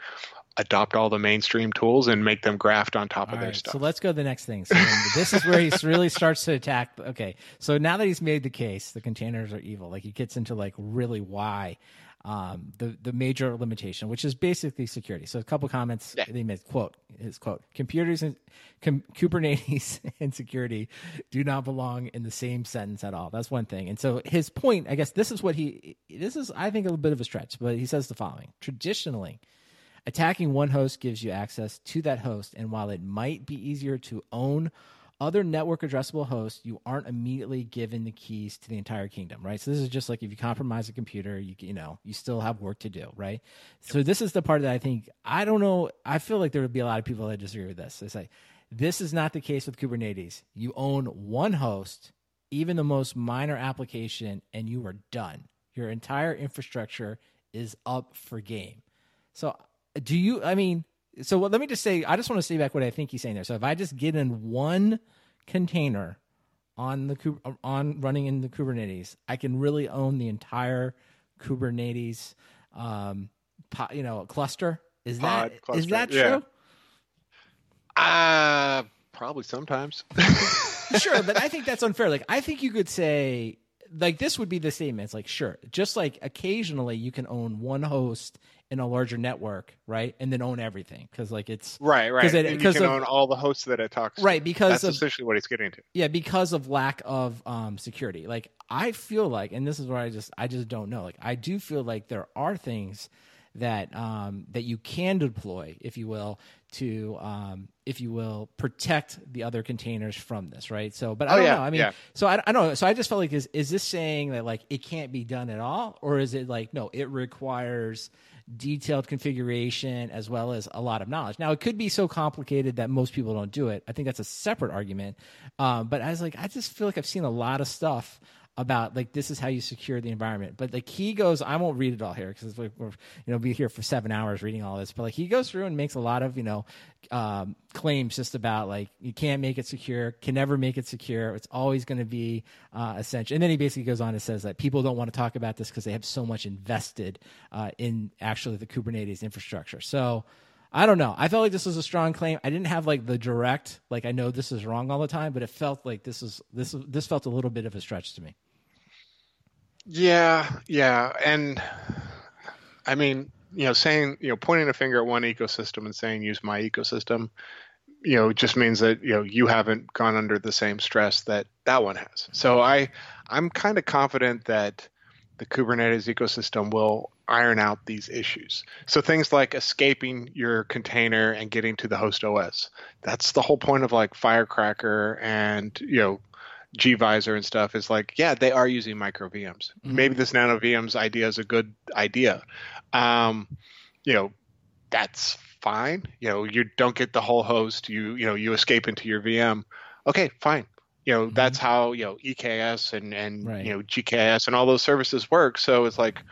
adopt all the mainstream tools and make them graft on top All of their right, stuff so let's go to the next thing. So this is where he really starts to attack. Okay, so now that he's made the case, the containers are evil. Like he gets into like really why um, the the major limitation, which is basically security. So a couple comments Yeah. he made. Quote his quote: "Computers and com- Kubernetes and security do not belong in the same sentence at all." That's one thing. And so his point, I guess, this is what he. This is, I think, a little bit of a stretch, but he says the following: traditionally. Attacking one host gives you access to that host, and while it might be easier to own other network addressable hosts, you aren't immediately given the keys to the entire kingdom, right? So this is just like if you compromise a computer, you you know you still have work to do, right? So this is the part that I think I don't know. I feel like there would be a lot of people that disagree with this. They say this is not the case with Kubernetes. You own one host, even the most minor application, and you are done. Your entire infrastructure is up for game. So do you i mean so what, let me just say i just want to say back what i think he's saying there so if i just get in one container on the on running in the kubernetes i can really own the entire kubernetes um po- you know cluster is Pod that is cluster, that yeah. true uh probably sometimes sure, but I think that's unfair. Like, I think you could say, like, this would be the statement. It's like, sure, just like occasionally you can own one host in a larger network, right, and then own everything. Because, like, it's right right. Because you can of- own all the hosts that it talks right because that's of essentially what he's getting to. Yeah because of lack of um security. Like i feel like and this is where i just i just don't know. Like i do feel like there are things that um that you can deploy if you will to um if you will protect the other containers from this right so but i Oh, don't yeah, know i mean yeah. so I, I don't know so i just felt like is is this saying that like it can't be done at all or is it like no it requires detailed configuration as well as a lot of knowledge. Now, it could be so complicated that most people don't do it. I think that's a separate argument. Um, but I was like, I just feel like I've seen a lot of stuff about like this is how you secure the environment. But like he goes, I won't read it all here because we're, you know be here for seven hours reading all this. But like he goes through and makes a lot of you know um, claims just about like you can't make it secure, can never make it secure. It's always going to be uh, essential. And then he basically goes on and says that people don't want to talk about this because they have so much invested uh, in actually the Kubernetes infrastructure. So. I don't know. I felt like this was a strong claim. I didn't have like the direct, like I know this is wrong all the time, but it felt like this is this this felt a little bit of a stretch to me. Yeah, yeah, and I mean, you know, saying you know, pointing a finger at one ecosystem and saying use my ecosystem, you know, just means that you know you haven't gone under the same stress that that one has. So I, I'm kind of confident that the Kubernetes ecosystem will iron out these issues. So things like escaping your container and getting to the host OS. That's the whole point of like Firecracker and you know gvisor and stuff is like yeah they are using micro vms Mhm. maybe this nano vms idea is a good idea. Um you know that's fine. You know you don't get the whole host. You you know you escape into your vm okay fine. You know Mhm. that's how you know eks and and Right. you know gks and all those services work. So it's like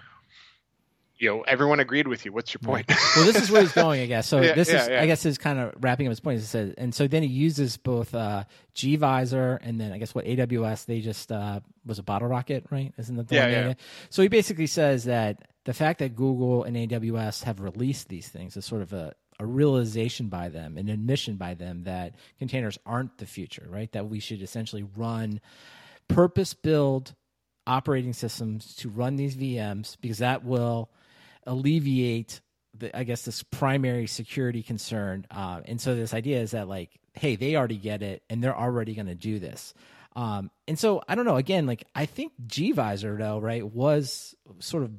you know everyone agreed with you what's your point Well, this is where he's going, I guess. So Yeah, this yeah, is, yeah. I guess, is kind of wrapping up his point. He said, and so then he uses both uh, gvisor and then I guess what AWS they just uh, was a Bottlerocket, right? Isn't that the Yeah, one? yeah. So he basically says that the fact that Google and AWS have released these things is sort of a a realization by them, an admission by them that containers aren't the future, right? That we should essentially run purpose build operating systems to run these VMs because that will alleviate the, I guess this primary security concern. Uh, and so this idea is that like, hey, they already get it and they're already going to do this. Um, and so I don't know. Again, like I think gvisor though, right, was sort of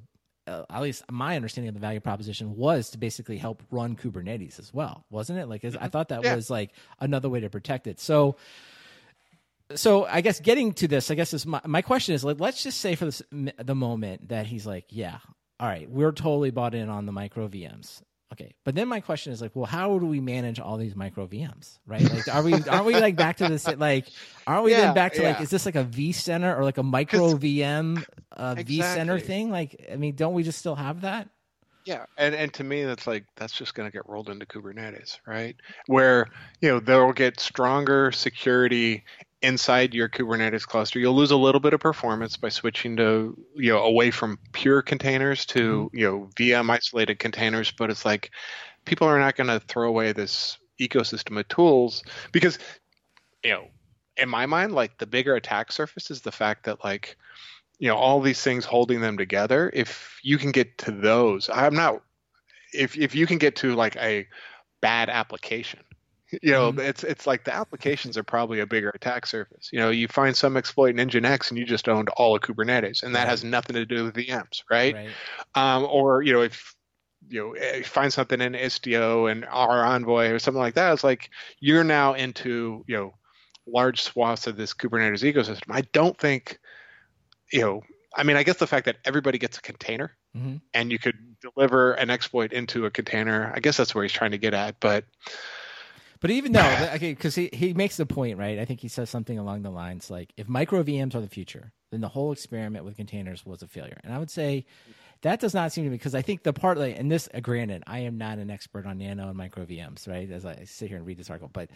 uh, at least my understanding of the value proposition was to basically help run Kubernetes as well, wasn't it? Like, is- I thought that Yeah. was like another way to protect it. So so I guess getting to this, I guess is my, my question is like, let's just say for this, the moment that he's like, yeah, all right, we're totally bought in on the micro VMs. Okay, but then my question is like, well, how do we manage all these micro VMs, right? Like, are we aren't we like back to this like, aren't we Yeah, then back to like, is this like a vCenter or like a micro VM uh, vCenter thing? Like, I mean, don't we just still have that? Yeah, and and to me, that's like that's just going to get rolled into Kubernetes, right? Where you know they'll get stronger security inside your Kubernetes cluster. You'll lose a little bit of performance by switching to you know away from pure containers to mm-hmm. you know VM isolated containers, but it's like people are not going to throw away this ecosystem of tools because you know in my mind like the bigger attack surface is the fact that like you know all these things holding them together if you can get to those i'm not if if you can get to like a bad application you know Mhm. it's it's like the applications are probably a bigger attack surface you know you find some exploit in nginx and you just owned all of kubernetes and that Right. has nothing to do with vms right, Right. um or you know if you know eh, find something in istio and our envoy or something like that it's like you're now into you know large swaths of this kubernetes ecosystem i don't think you know i mean i guess the fact that everybody gets a container Mhm. and you could deliver an exploit into a container i guess that's where he's trying to get at but But even though, okay, because he, he makes the point, right? I think he says something along the lines like, if micro VMs are the future, then the whole experiment with containers was a failure. And I would say that does not seem to be because I think the part, like, and this, uh, granted, I am not an expert on nano and micro VMs, right? As I sit here and read this article, but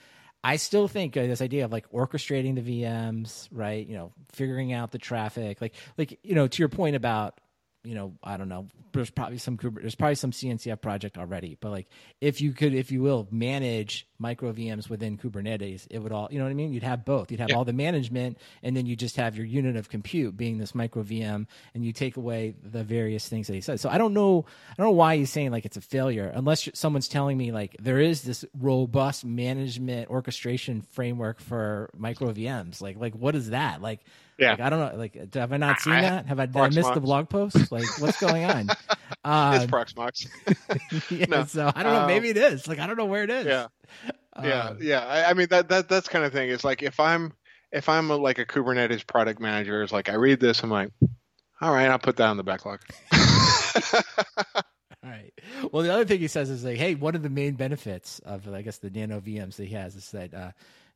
I still think uh, this idea of like orchestrating the VMs, right? You know, figuring out the traffic, like, like you know, to your point about you know, I don't know. There's probably some there's probably some CNCF project already, but like if you could, if you will, manage micro VMs within Kubernetes, it would all, you know what I mean? You'd have both. You'd have Yeah. all the management, and then you just have your unit of compute being this micro VM, and you take away the various things that he said. So I don't know, I don't know why he's saying like it's a failure, unless someone's telling me like there is this robust management orchestration framework for micro VMs. Like, like what is that? Like. Yeah. Like, I don't know. Like, have I not seen I- that? Have I, did I miss the blog post? Like, what's going on? Uh, it's Um, proxmox yeah, No. so I don't know. Maybe it is. Like, I don't know where it is. yeah yeah Um, yeah I, I mean that that that's kind of thing it's like if i'm if i'm a, like a kubernetes product manager it's like i read this i'm like all right i'll put that on the backlog All right. Well, the other thing he says is like, hey, one of the main benefits of, I guess, the Nano VMs that he has is that uh,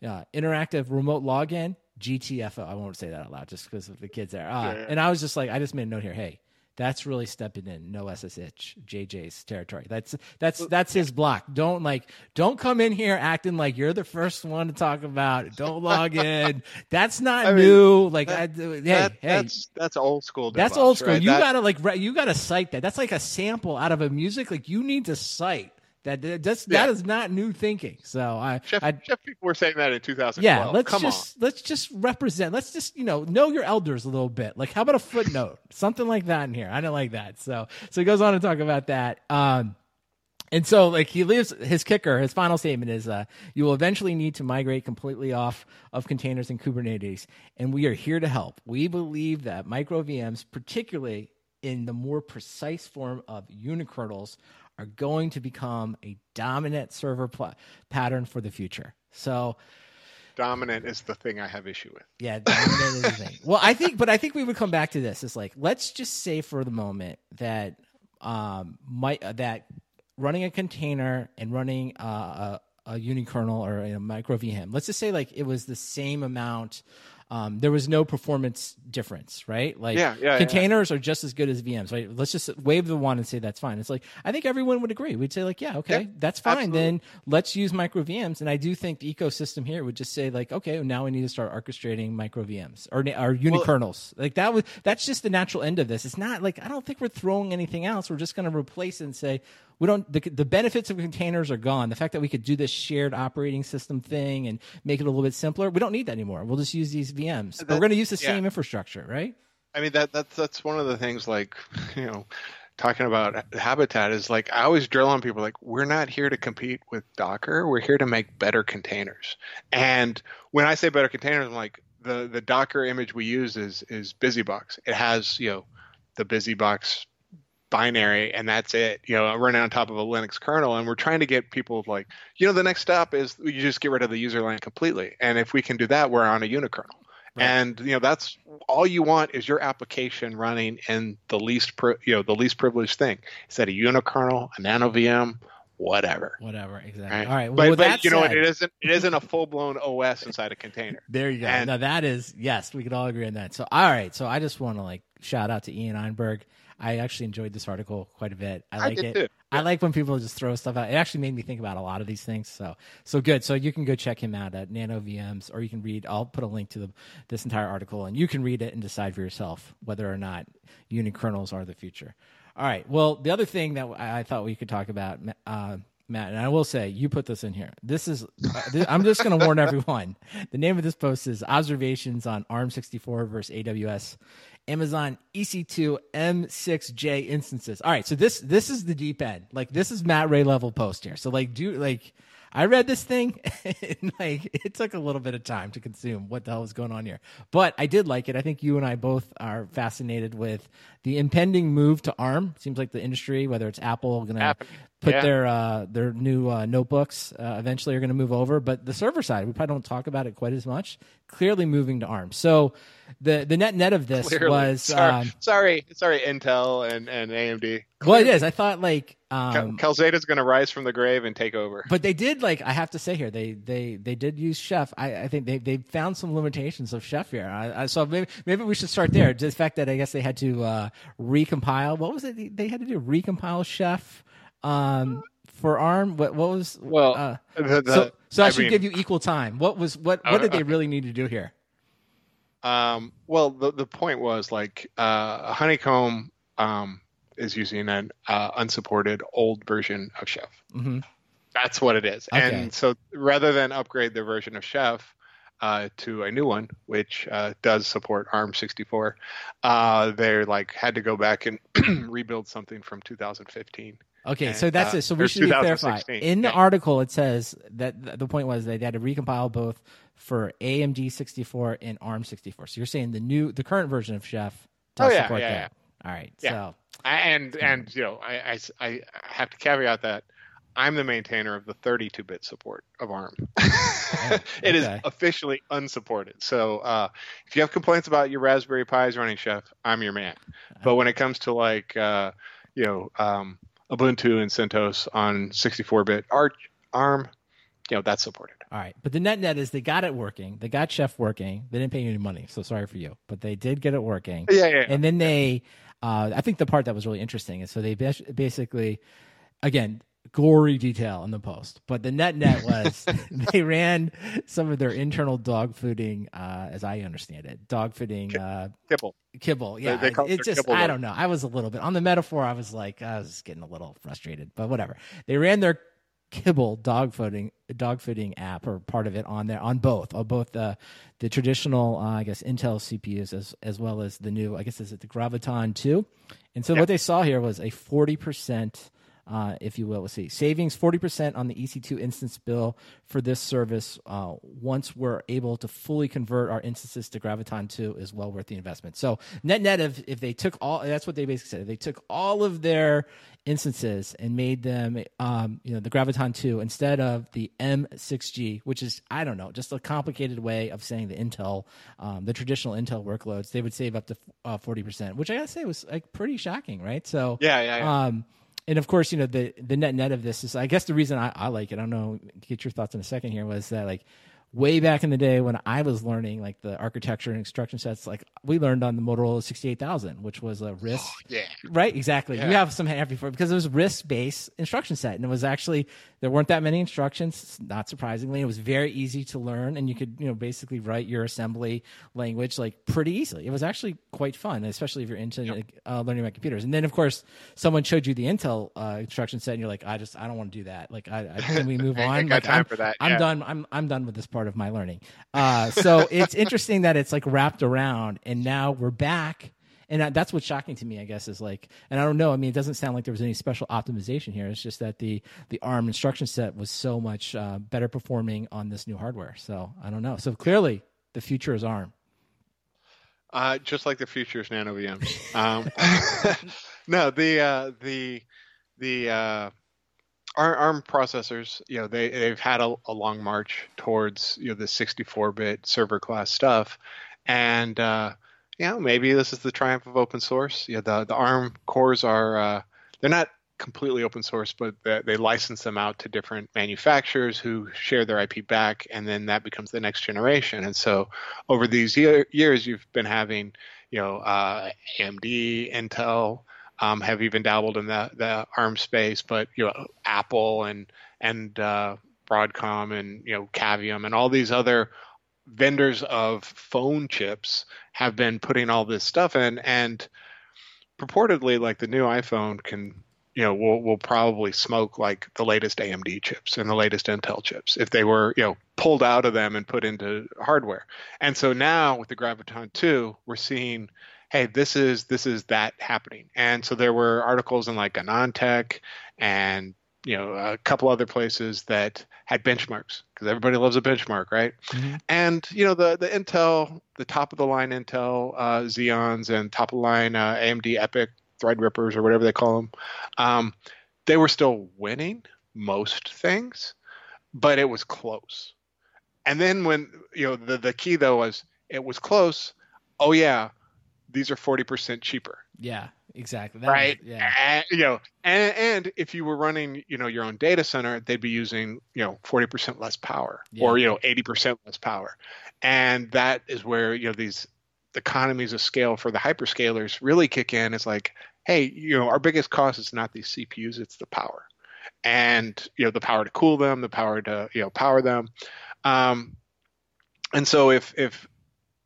uh, interactive remote login, GTFO. I won't say that out loud just because of the kids there. Uh, Yeah. And I was just like, I just made a note here. Hey, that's really stepping in no SSH JJ's territory. That's that's that's his block. Don't like don't come in here acting like you're the first one to talk about. it. Don't log in. That's not I mean, new. Like that- I, hey, that, hey, that's that's old school that's DevOps, old school. right? You That- gotta like you gotta cite that. That's like a sample out of a music. Like you need to cite that. that- That's Yeah. is not new thinking. So I, Chef, I Chef people were saying that in 2012 yeah. Let's come just let's just represent. Let's just you know know your elders a little bit. Like how about a footnote, something like that in here. I don't like that. So so he goes on to talk about that. Um, and so, like, he leaves his kicker, his final statement is uh, you will eventually need to migrate completely off of containers and Kubernetes, and we are here to help. We believe that micro VMs, particularly in the more precise form of unikernels, are going to become a dominant server pla- pattern for the future. So, dominant is the thing i have issue with yeah, dominant is the thing. Well, I think, but I think we would come back to this. It's like let's just say for the moment that um might uh, that running a container and running uh, a a unikernel or a micro VM. Let's just say like it was the same amount. Um, there was no performance difference, right? Like Yeah, yeah, yeah. containers are just as good as VMs, right? Let's just wave the wand and say that's fine. It's like I think everyone would agree. We'd say like, yeah, okay, Yeah, that's fine. absolutely. Then let's use micro VMs. And I do think the ecosystem here would just say like, okay, now we need to start orchestrating micro VMs or or unikernels. like that was that's just the natural end of this. It's not like I don't think we're throwing anything else. We're just going to replace it and say we don't. The, the benefits of containers are gone. The fact that we could do this shared operating system thing and make it a little bit simpler, we don't need that anymore. We'll just use these VMs. but we're going to use the yeah. same infrastructure, right? I mean that that's that's one of the things like you know talking about habitat is like I always drill on people like we're not here to compete with Docker we're here to make better containers and when I say better containers I'm like the the Docker image we use is is BusyBox it has you know the BusyBox binary and that's it you know running on top of a linux kernel and we're trying to get people like you know the next step is you just get rid of the userland completely and if we can do that we're on a unikernel right. and you know that's all you want is your application running in the least pri- you know the least privileged thing is that a unikernel a nano vm whatever. Whatever, exactly. Right? All right. Well, but, but you know what? It isn't. It isn't a full blown OS inside a container. There you go. And, now that is yes, we could all agree on that. So all right. So I just want to like shout out to Ian Eyberg. I actually enjoyed this article quite a bit. I like I it. Too. I like when people just throw stuff out. It actually made me think about a lot of these things. So so good. So you can go check him out at Nano VMs, or you can read. I'll put a link to the, this entire article, and you can read it and decide for yourself whether or not unikernels are the future. All right. Well, the other thing that I thought we could talk about, uh, Matt, and I will say, you put this in here. This is, uh, this, I'm just going to warn everyone. The name of this post is Observations on ARM64 versus AWS Amazon EC2 M6G instances. All right, so this this is the deep end. Like this is Matt Ray level post here. So like do like I read this thing and like it took a little bit of time to consume what the hell is going on here. But I did like it. I think you and I both are fascinated with the impending move to ARM. Seems like the industry, whether it's Apple going to put yeah. their uh, their new uh, notebooks uh, eventually are going to move over, but the server side we probably don't talk about it quite as much. Clearly moving to ARM. So the the net net of this Clearly. was sorry, um, sorry, sorry, Intel and and AMD. Well, it is. I thought like um, Calxeda's going to rise from the grave and take over. But they did like I have to say here they they they did use Chef. I, I think they they found some limitations of Chef here. I, I, so maybe maybe we should start there. The fact that I guess they had to uh, recompile. What was it? They had to do recompile Chef um, for ARM. What what was well? Uh, the, the, so so I, I should mean, give you equal time. What was what what did they really need to do here? Um, well, the the point was like uh, Honeycomb um, is using an uh, unsupported old version of Chef. Mm-hmm. That's what it is. Okay. And so rather than upgrade their version of Chef uh, to a new one, which uh, does support ARM64, uh, they're like had to go back and rebuild something from 2015. Okay, and, so that's uh, it. So we should clarify. In the article, it says that the point was they had to recompile both for AMD 64 and ARM 64. So you're saying the new, the current version of Chef does oh, yeah, support yeah, that. Yeah. All right. Yeah. So and and you know I, I, I have to caveat that I'm the maintainer of the 32-bit support of ARM. it okay. is officially unsupported. So uh, if you have complaints about your Raspberry Pis running Chef, I'm your man. But when it comes to like uh, you know um, Ubuntu and CentOS on 64-bit Arch, ARM, you know that's supported. All right, but the net net is they got it working. They got Chef working. They didn't pay you any money, so sorry for you, but they did get it working. Yeah, yeah. And then they, uh, I think the part that was really interesting is so they basically, again, gory detail in the post, but the net net was they ran some of their internal dog fooding, uh, as I understand it, dog fooding uh, kibble. Kibble, yeah. They, they it just, I don't know. I was a little bit on the metaphor. I was like, I was getting a little frustrated, but whatever. They ran their Kibble dog fooding dog fooding app or part of it on there on both on both the the traditional uh, I guess Intel CPUs as as well as the new I guess is it the Graviton two, and so yep. what they saw here was a forty percent uh, if you will. Let's see. Savings 40% on the EC2 instance bill for this service uh, once we're able to fully convert our instances to Graviton 2 is well worth the investment. So, net net, if, if they took all, that's what they basically said. If they took all of their instances and made them, um, you know, the Graviton 2 instead of the M6G, which is, I don't know, just a complicated way of saying the Intel, um, the traditional Intel workloads, they would save up to uh, 40%, which I gotta say was like pretty shocking, right? So, yeah, yeah, yeah. Um, and of course, you know the the net net of this is, I guess, the reason I, I like it. I don't know. Get your thoughts in a second here. Was that like way back in the day when I was learning like the architecture and instruction sets, like we learned on the Motorola 68000, which was a RISC. Oh, yeah. Right? Exactly. Yeah. You have some happy for because it was RISC based instruction set. And it was actually, there weren't that many instructions, not surprisingly. It was very easy to learn and you could, you know, basically write your assembly language like pretty easily. It was actually quite fun, especially if you're into yep. uh, learning about computers. And then, of course, someone showed you the Intel uh, instruction set and you're like, I just, I don't want to do that. Like, I, I can we move on? like, I'm, for that. I'm yeah. done. I'm, I'm done with this part part of my learning. Uh, so it's interesting that it's like wrapped around, and now we're back. And that's what's shocking to me, I guess, is like, and I don't know. I mean, it doesn't sound like there was any special optimization here. It's just that the the ARM instruction set was so much uh, better performing on this new hardware. So I don't know. So clearly, the future is ARM. Uh, just like the future is nano VMs. Um, no, the uh, the the uh, ARM processors, you know, they they've had a, a long march towards you know the 64-bit server class stuff, and uh, you know maybe this is the triumph of open source. Yeah, the the ARM cores are uh, they're not completely open source, but they, they license them out to different manufacturers who share their IP back, and then that becomes the next generation. And so over these year, years, you've been having you know uh, AMD, Intel um, have even dabbled in the, the ARM space, but you know Apple and and uh, Broadcom and you know Cavium and all these other vendors of phone chips have been putting all this stuff in, and purportedly, like the new iPhone can you know will will probably smoke like the latest AMD chips and the latest Intel chips if they were you know pulled out of them and put into hardware. And so now with the Graviton 2, we're seeing hey, this is this is that happening. And so there were articles in like AnandTech and you know a couple other places that had benchmarks because everybody loves a benchmark, right? Mm-hmm. And you know the the Intel, the top of the line Intel uh, Xeons and top of the line uh, AMD EPYC Threadrippers or whatever they call them, um, they were still winning most things, but it was close. And then when you know the the key though was it was close. Oh yeah, these are 40% cheaper. Yeah, exactly. That right. Was, yeah. And, you know, and, and if you were running, you know, your own data center, they'd be using, you know, 40% less power yeah. or, you know, 80% less power. And that is where, you know, these economies of scale for the hyperscalers really kick in. It's like, hey, you know, our biggest cost is not these CPUs, it's the power. And, you know, the power to cool them, the power to, you know, power them. Um, and so if if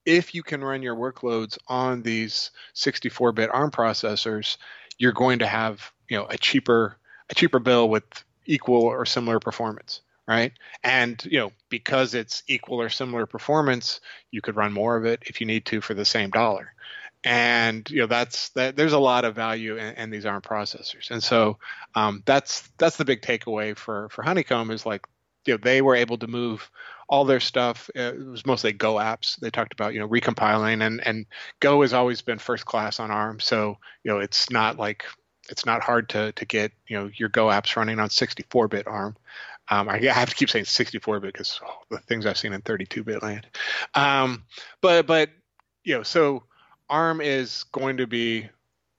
if you can run your workloads on these 64-bit ARM processors, you're going to have you know a cheaper a cheaper bill with equal or similar performance, right? And you know because it's equal or similar performance, you could run more of it if you need to for the same dollar. And you know that's that. There's a lot of value in, in these ARM processors, and so um, that's that's the big takeaway for for Honeycomb is like you know they were able to move all their stuff. Uh, it was mostly Go apps. They talked about you know recompiling and and Go has always been first class on ARM, so you know it's not like it's not hard to to get you know your Go apps running on 64-bit ARM. Um, I have to keep saying 64-bit because oh, the things I've seen in 32-bit land. Um, but but you know so ARM is going to be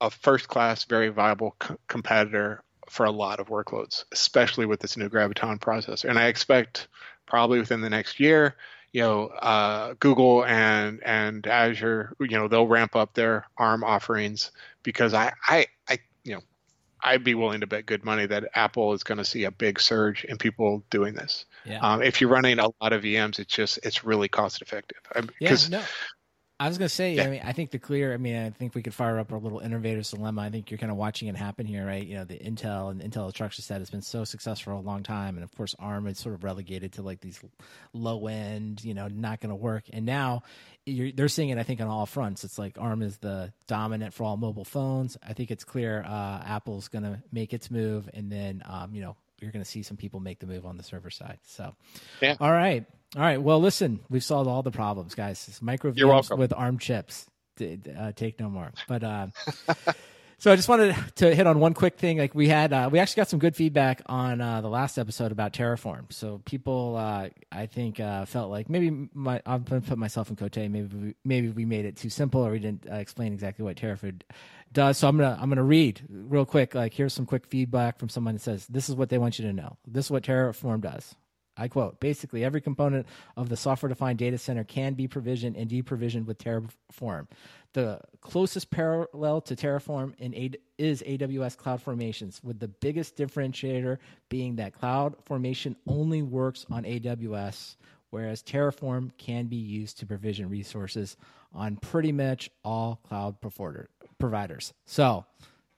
a first-class, very viable co- competitor for a lot of workloads, especially with this new Graviton processor. And I expect probably within the next year. You know, uh, Google and and Azure, you know, they'll ramp up their ARM offerings because I I, I you know I'd be willing to bet good money that Apple is going to see a big surge in people doing this. Yeah. Um, if you're running a lot of VMs, it's just it's really cost effective. Yeah, no. I was gonna say, yeah. I mean, I think the clear. I mean, I think we could fire up our little innovator's dilemma. I think you're kind of watching it happen here, right? You know, the Intel and Intel instruction set has been so successful for a long time, and of course, ARM is sort of relegated to like these low end, you know, not going to work. And now they're seeing it. I think on all fronts. It's like ARM is the dominant for all mobile phones. I think it's clear uh, Apple's going to make its move, and then um, you know you're going to see some people make the move on the server side. So, yeah. All right. All right. Well, listen, we've solved all the problems, guys. It's with ARM chips. Uh, take no more. But uh, so I just wanted to hit on one quick thing. Like we had, uh, we actually got some good feedback on uh, the last episode about Terraform. So people, uh, I think, uh, felt like maybe my, I'm going to put myself in Cote. Maybe we, maybe we made it too simple, or we didn't explain exactly what Terraform does. So I'm gonna I'm gonna read real quick. Like here's some quick feedback from someone that says this is what they want you to know. This is what Terraform does. I quote, basically every component of the software defined data center can be provisioned and deprovisioned with Terraform. The closest parallel to Terraform in is AWS Cloud Formations, with the biggest differentiator being that Cloud Formation only works on AWS, whereas Terraform can be used to provision resources on pretty much all cloud providers. So,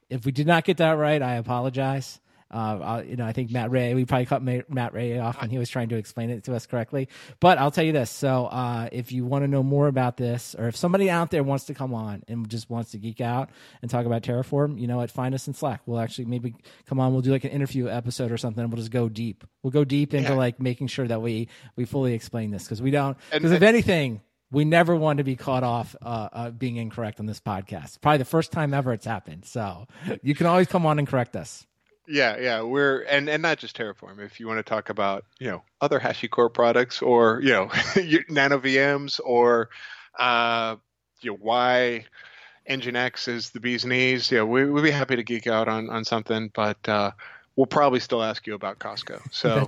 if we did not get that right, I apologize. Uh, you know, I think Matt Ray, we probably cut Matt Ray off when he was trying to explain it to us correctly. But I'll tell you this. So, uh, if you want to know more about this, or if somebody out there wants to come on and just wants to geek out and talk about Terraform, you know what? Find us in Slack. We'll actually maybe come on. We'll do like an interview episode or something. And we'll just go deep. We'll go deep into yeah. like making sure that we we fully explain this because we don't. Because if anything, we never want to be caught off uh, uh, being incorrect on this podcast. Probably the first time ever it's happened. So you can always come on and correct us. Yeah, yeah, we're and and not just Terraform. If you want to talk about you know other HashiCorp products or you know Nano VMs or uh, you know why Nginx is the bee's knees, yeah, we we'd be happy to geek out on on something, but. uh we'll probably still ask you about Costco. So,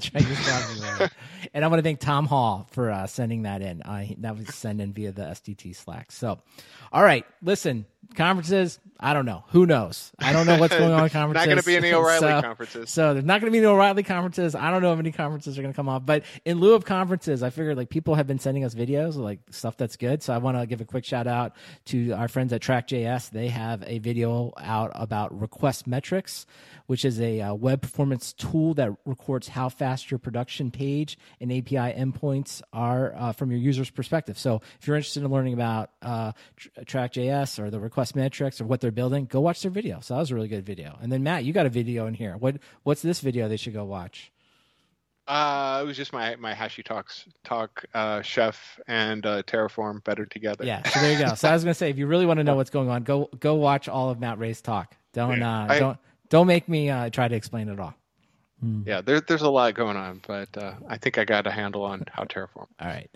and I want to thank Tom Hall for uh, sending that in. Uh, that was sent in via the SDT Slack. So, all right, listen, conferences. I don't know. Who knows? I don't know what's going on in conferences. not going to be any O'Reilly so, conferences. So there's not going to be any O'Reilly conferences. I don't know if any conferences are going to come off. But in lieu of conferences, I figured like people have been sending us videos like stuff that's good. So I want to give a quick shout out to our friends at TrackJS. They have a video out about request metrics which is a uh, web performance tool that records how fast your production page and API endpoints are uh, from your user's perspective. So if you're interested in learning about uh, TrackJS or the request metrics or what they're building, go watch their video. So that was a really good video. And then Matt, you got a video in here. What what's this video they should go watch? Uh, it was just my my HashiTalks talk uh, chef and uh, Terraform better together. Yeah, so there you go. So I was gonna say, if you really want to know what's going on, go go watch all of Matt Ray's talk. Don't uh, I, don't don't make me uh, try to explain it all. Hmm. Yeah, there, there's a lot going on, but uh, I think I got a handle on how Terraform. All right,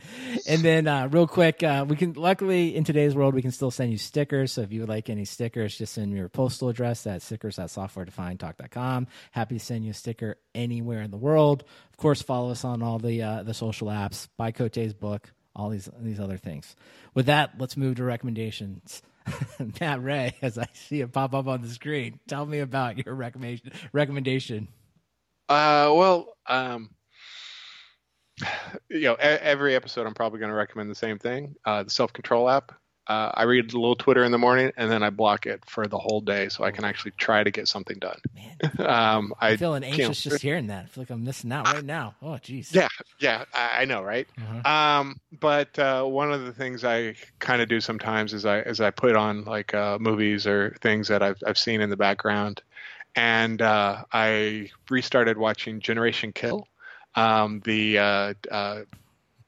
and then uh, real quick, uh, we can luckily in today's world we can still send you stickers. So if you would like any stickers, just send your postal address at stickers at softwaredefinedtalk.com. Happy to send you a sticker anywhere in the world. Of course, follow us on all the uh, the social apps. Buy Cote's book. All these these other things. With that, let's move to recommendations. Matt Ray, as I see it pop up on the screen. Tell me about your recommendation. Recommendation. Uh, well, um, you know, every episode I'm probably going to recommend the same thing. Uh, the self control app. Uh, I read a little Twitter in the morning and then I block it for the whole day so I can actually try to get something done. Man, um, I, am feeling anxious just hearing that. I feel like I'm missing out right now. Oh, jeez. Yeah, yeah, I, I know, right? Uh-huh. Um, but uh, one of the things I kind of do sometimes is I is I put on like uh, movies or things that I've I've seen in the background, and uh, I restarted watching Generation Kill. Um, the uh, uh,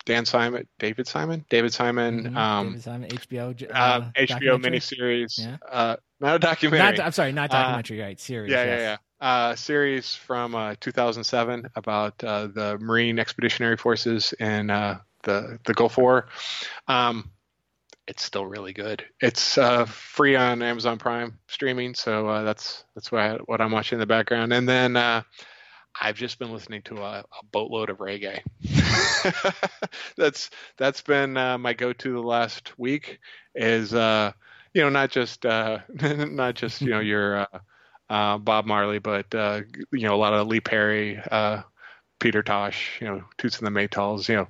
Dan Simon, David Simon, David Simon, mm-hmm. um, David Simon, HBO, uh, uh HBO miniseries, yeah. uh, not a documentary. Not, I'm sorry, not uh, documentary, right? Series. Yeah, yes. yeah, yeah. Uh, series from uh, 2007 about the Marine Expeditionary Forces in the the Gulf War. Um, it's still really good. It's free on Amazon Prime streaming, so that's that's what I, what I'm watching in the background, and then I've just been listening to a, a boatload of reggae. that's that's been uh, my go-to the last week. Is uh, you know not just uh, not just you know your uh, uh, Bob Marley, but uh, you know a lot of Lee Perry, Peter Tosh, you know Toots and the Maytals, you know,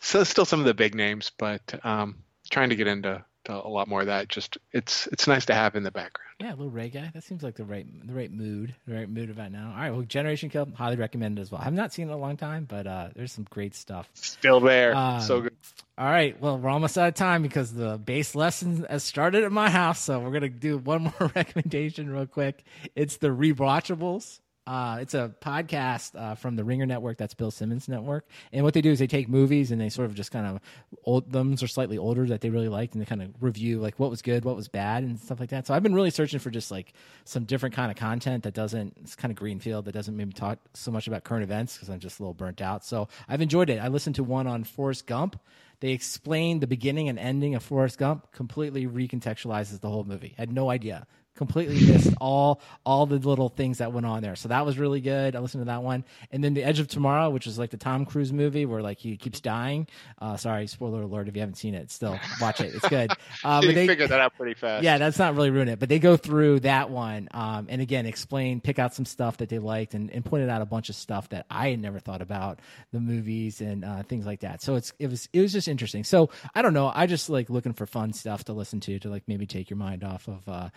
so still some of the big names, but um, trying to get into a lot more of that. Just it's it's nice to have in the background. Yeah, a little reggae. That seems like the right the right mood, the right mood about now. All right, well, Generation Kill, highly recommended as well. I've not seen it in a long time, but uh, there's some great stuff. Still there, um, so good. All right, well, we're almost out of time because the bass lesson has started at my house, so we're gonna do one more recommendation real quick. It's the rewatchables. Uh, it's a podcast uh, from the Ringer Network. That's Bill Simmons' network. And what they do is they take movies and they sort of just kind of old them are slightly older that they really liked, and they kind of review like what was good, what was bad, and stuff like that. So I've been really searching for just like some different kind of content that doesn't it's kind of greenfield that doesn't maybe talk so much about current events because I'm just a little burnt out. So I've enjoyed it. I listened to one on Forrest Gump. They explained the beginning and ending of Forrest Gump, completely recontextualizes the whole movie. I had no idea completely missed all all the little things that went on there. So that was really good. I listened to that one, and then the Edge of Tomorrow, which is like the Tom Cruise movie where like he keeps dying. Uh, sorry, spoiler alert if you haven't seen it. Still watch it; it's good. Uh, but they figured that out pretty fast. Yeah, that's not really ruin it, but they go through that one um, and again explain, pick out some stuff that they liked, and, and pointed out a bunch of stuff that I had never thought about the movies and uh, things like that. So it's it was it was just interesting. So I don't know. I just like looking for fun stuff to listen to to like maybe take your mind off of uh,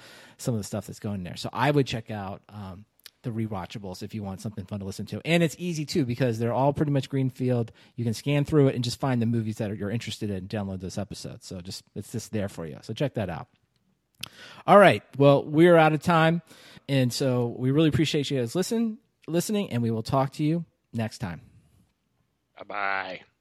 some of the stuff that's going there. So I would check out um, the rewatchables if you want something fun to listen to. And it's easy too because they're all pretty much greenfield. You can scan through it and just find the movies that you're interested in. Download this episode. So just it's just there for you. So check that out. All right. Well, we're out of time, and so we really appreciate you guys listen listening, and we will talk to you next time. Bye bye.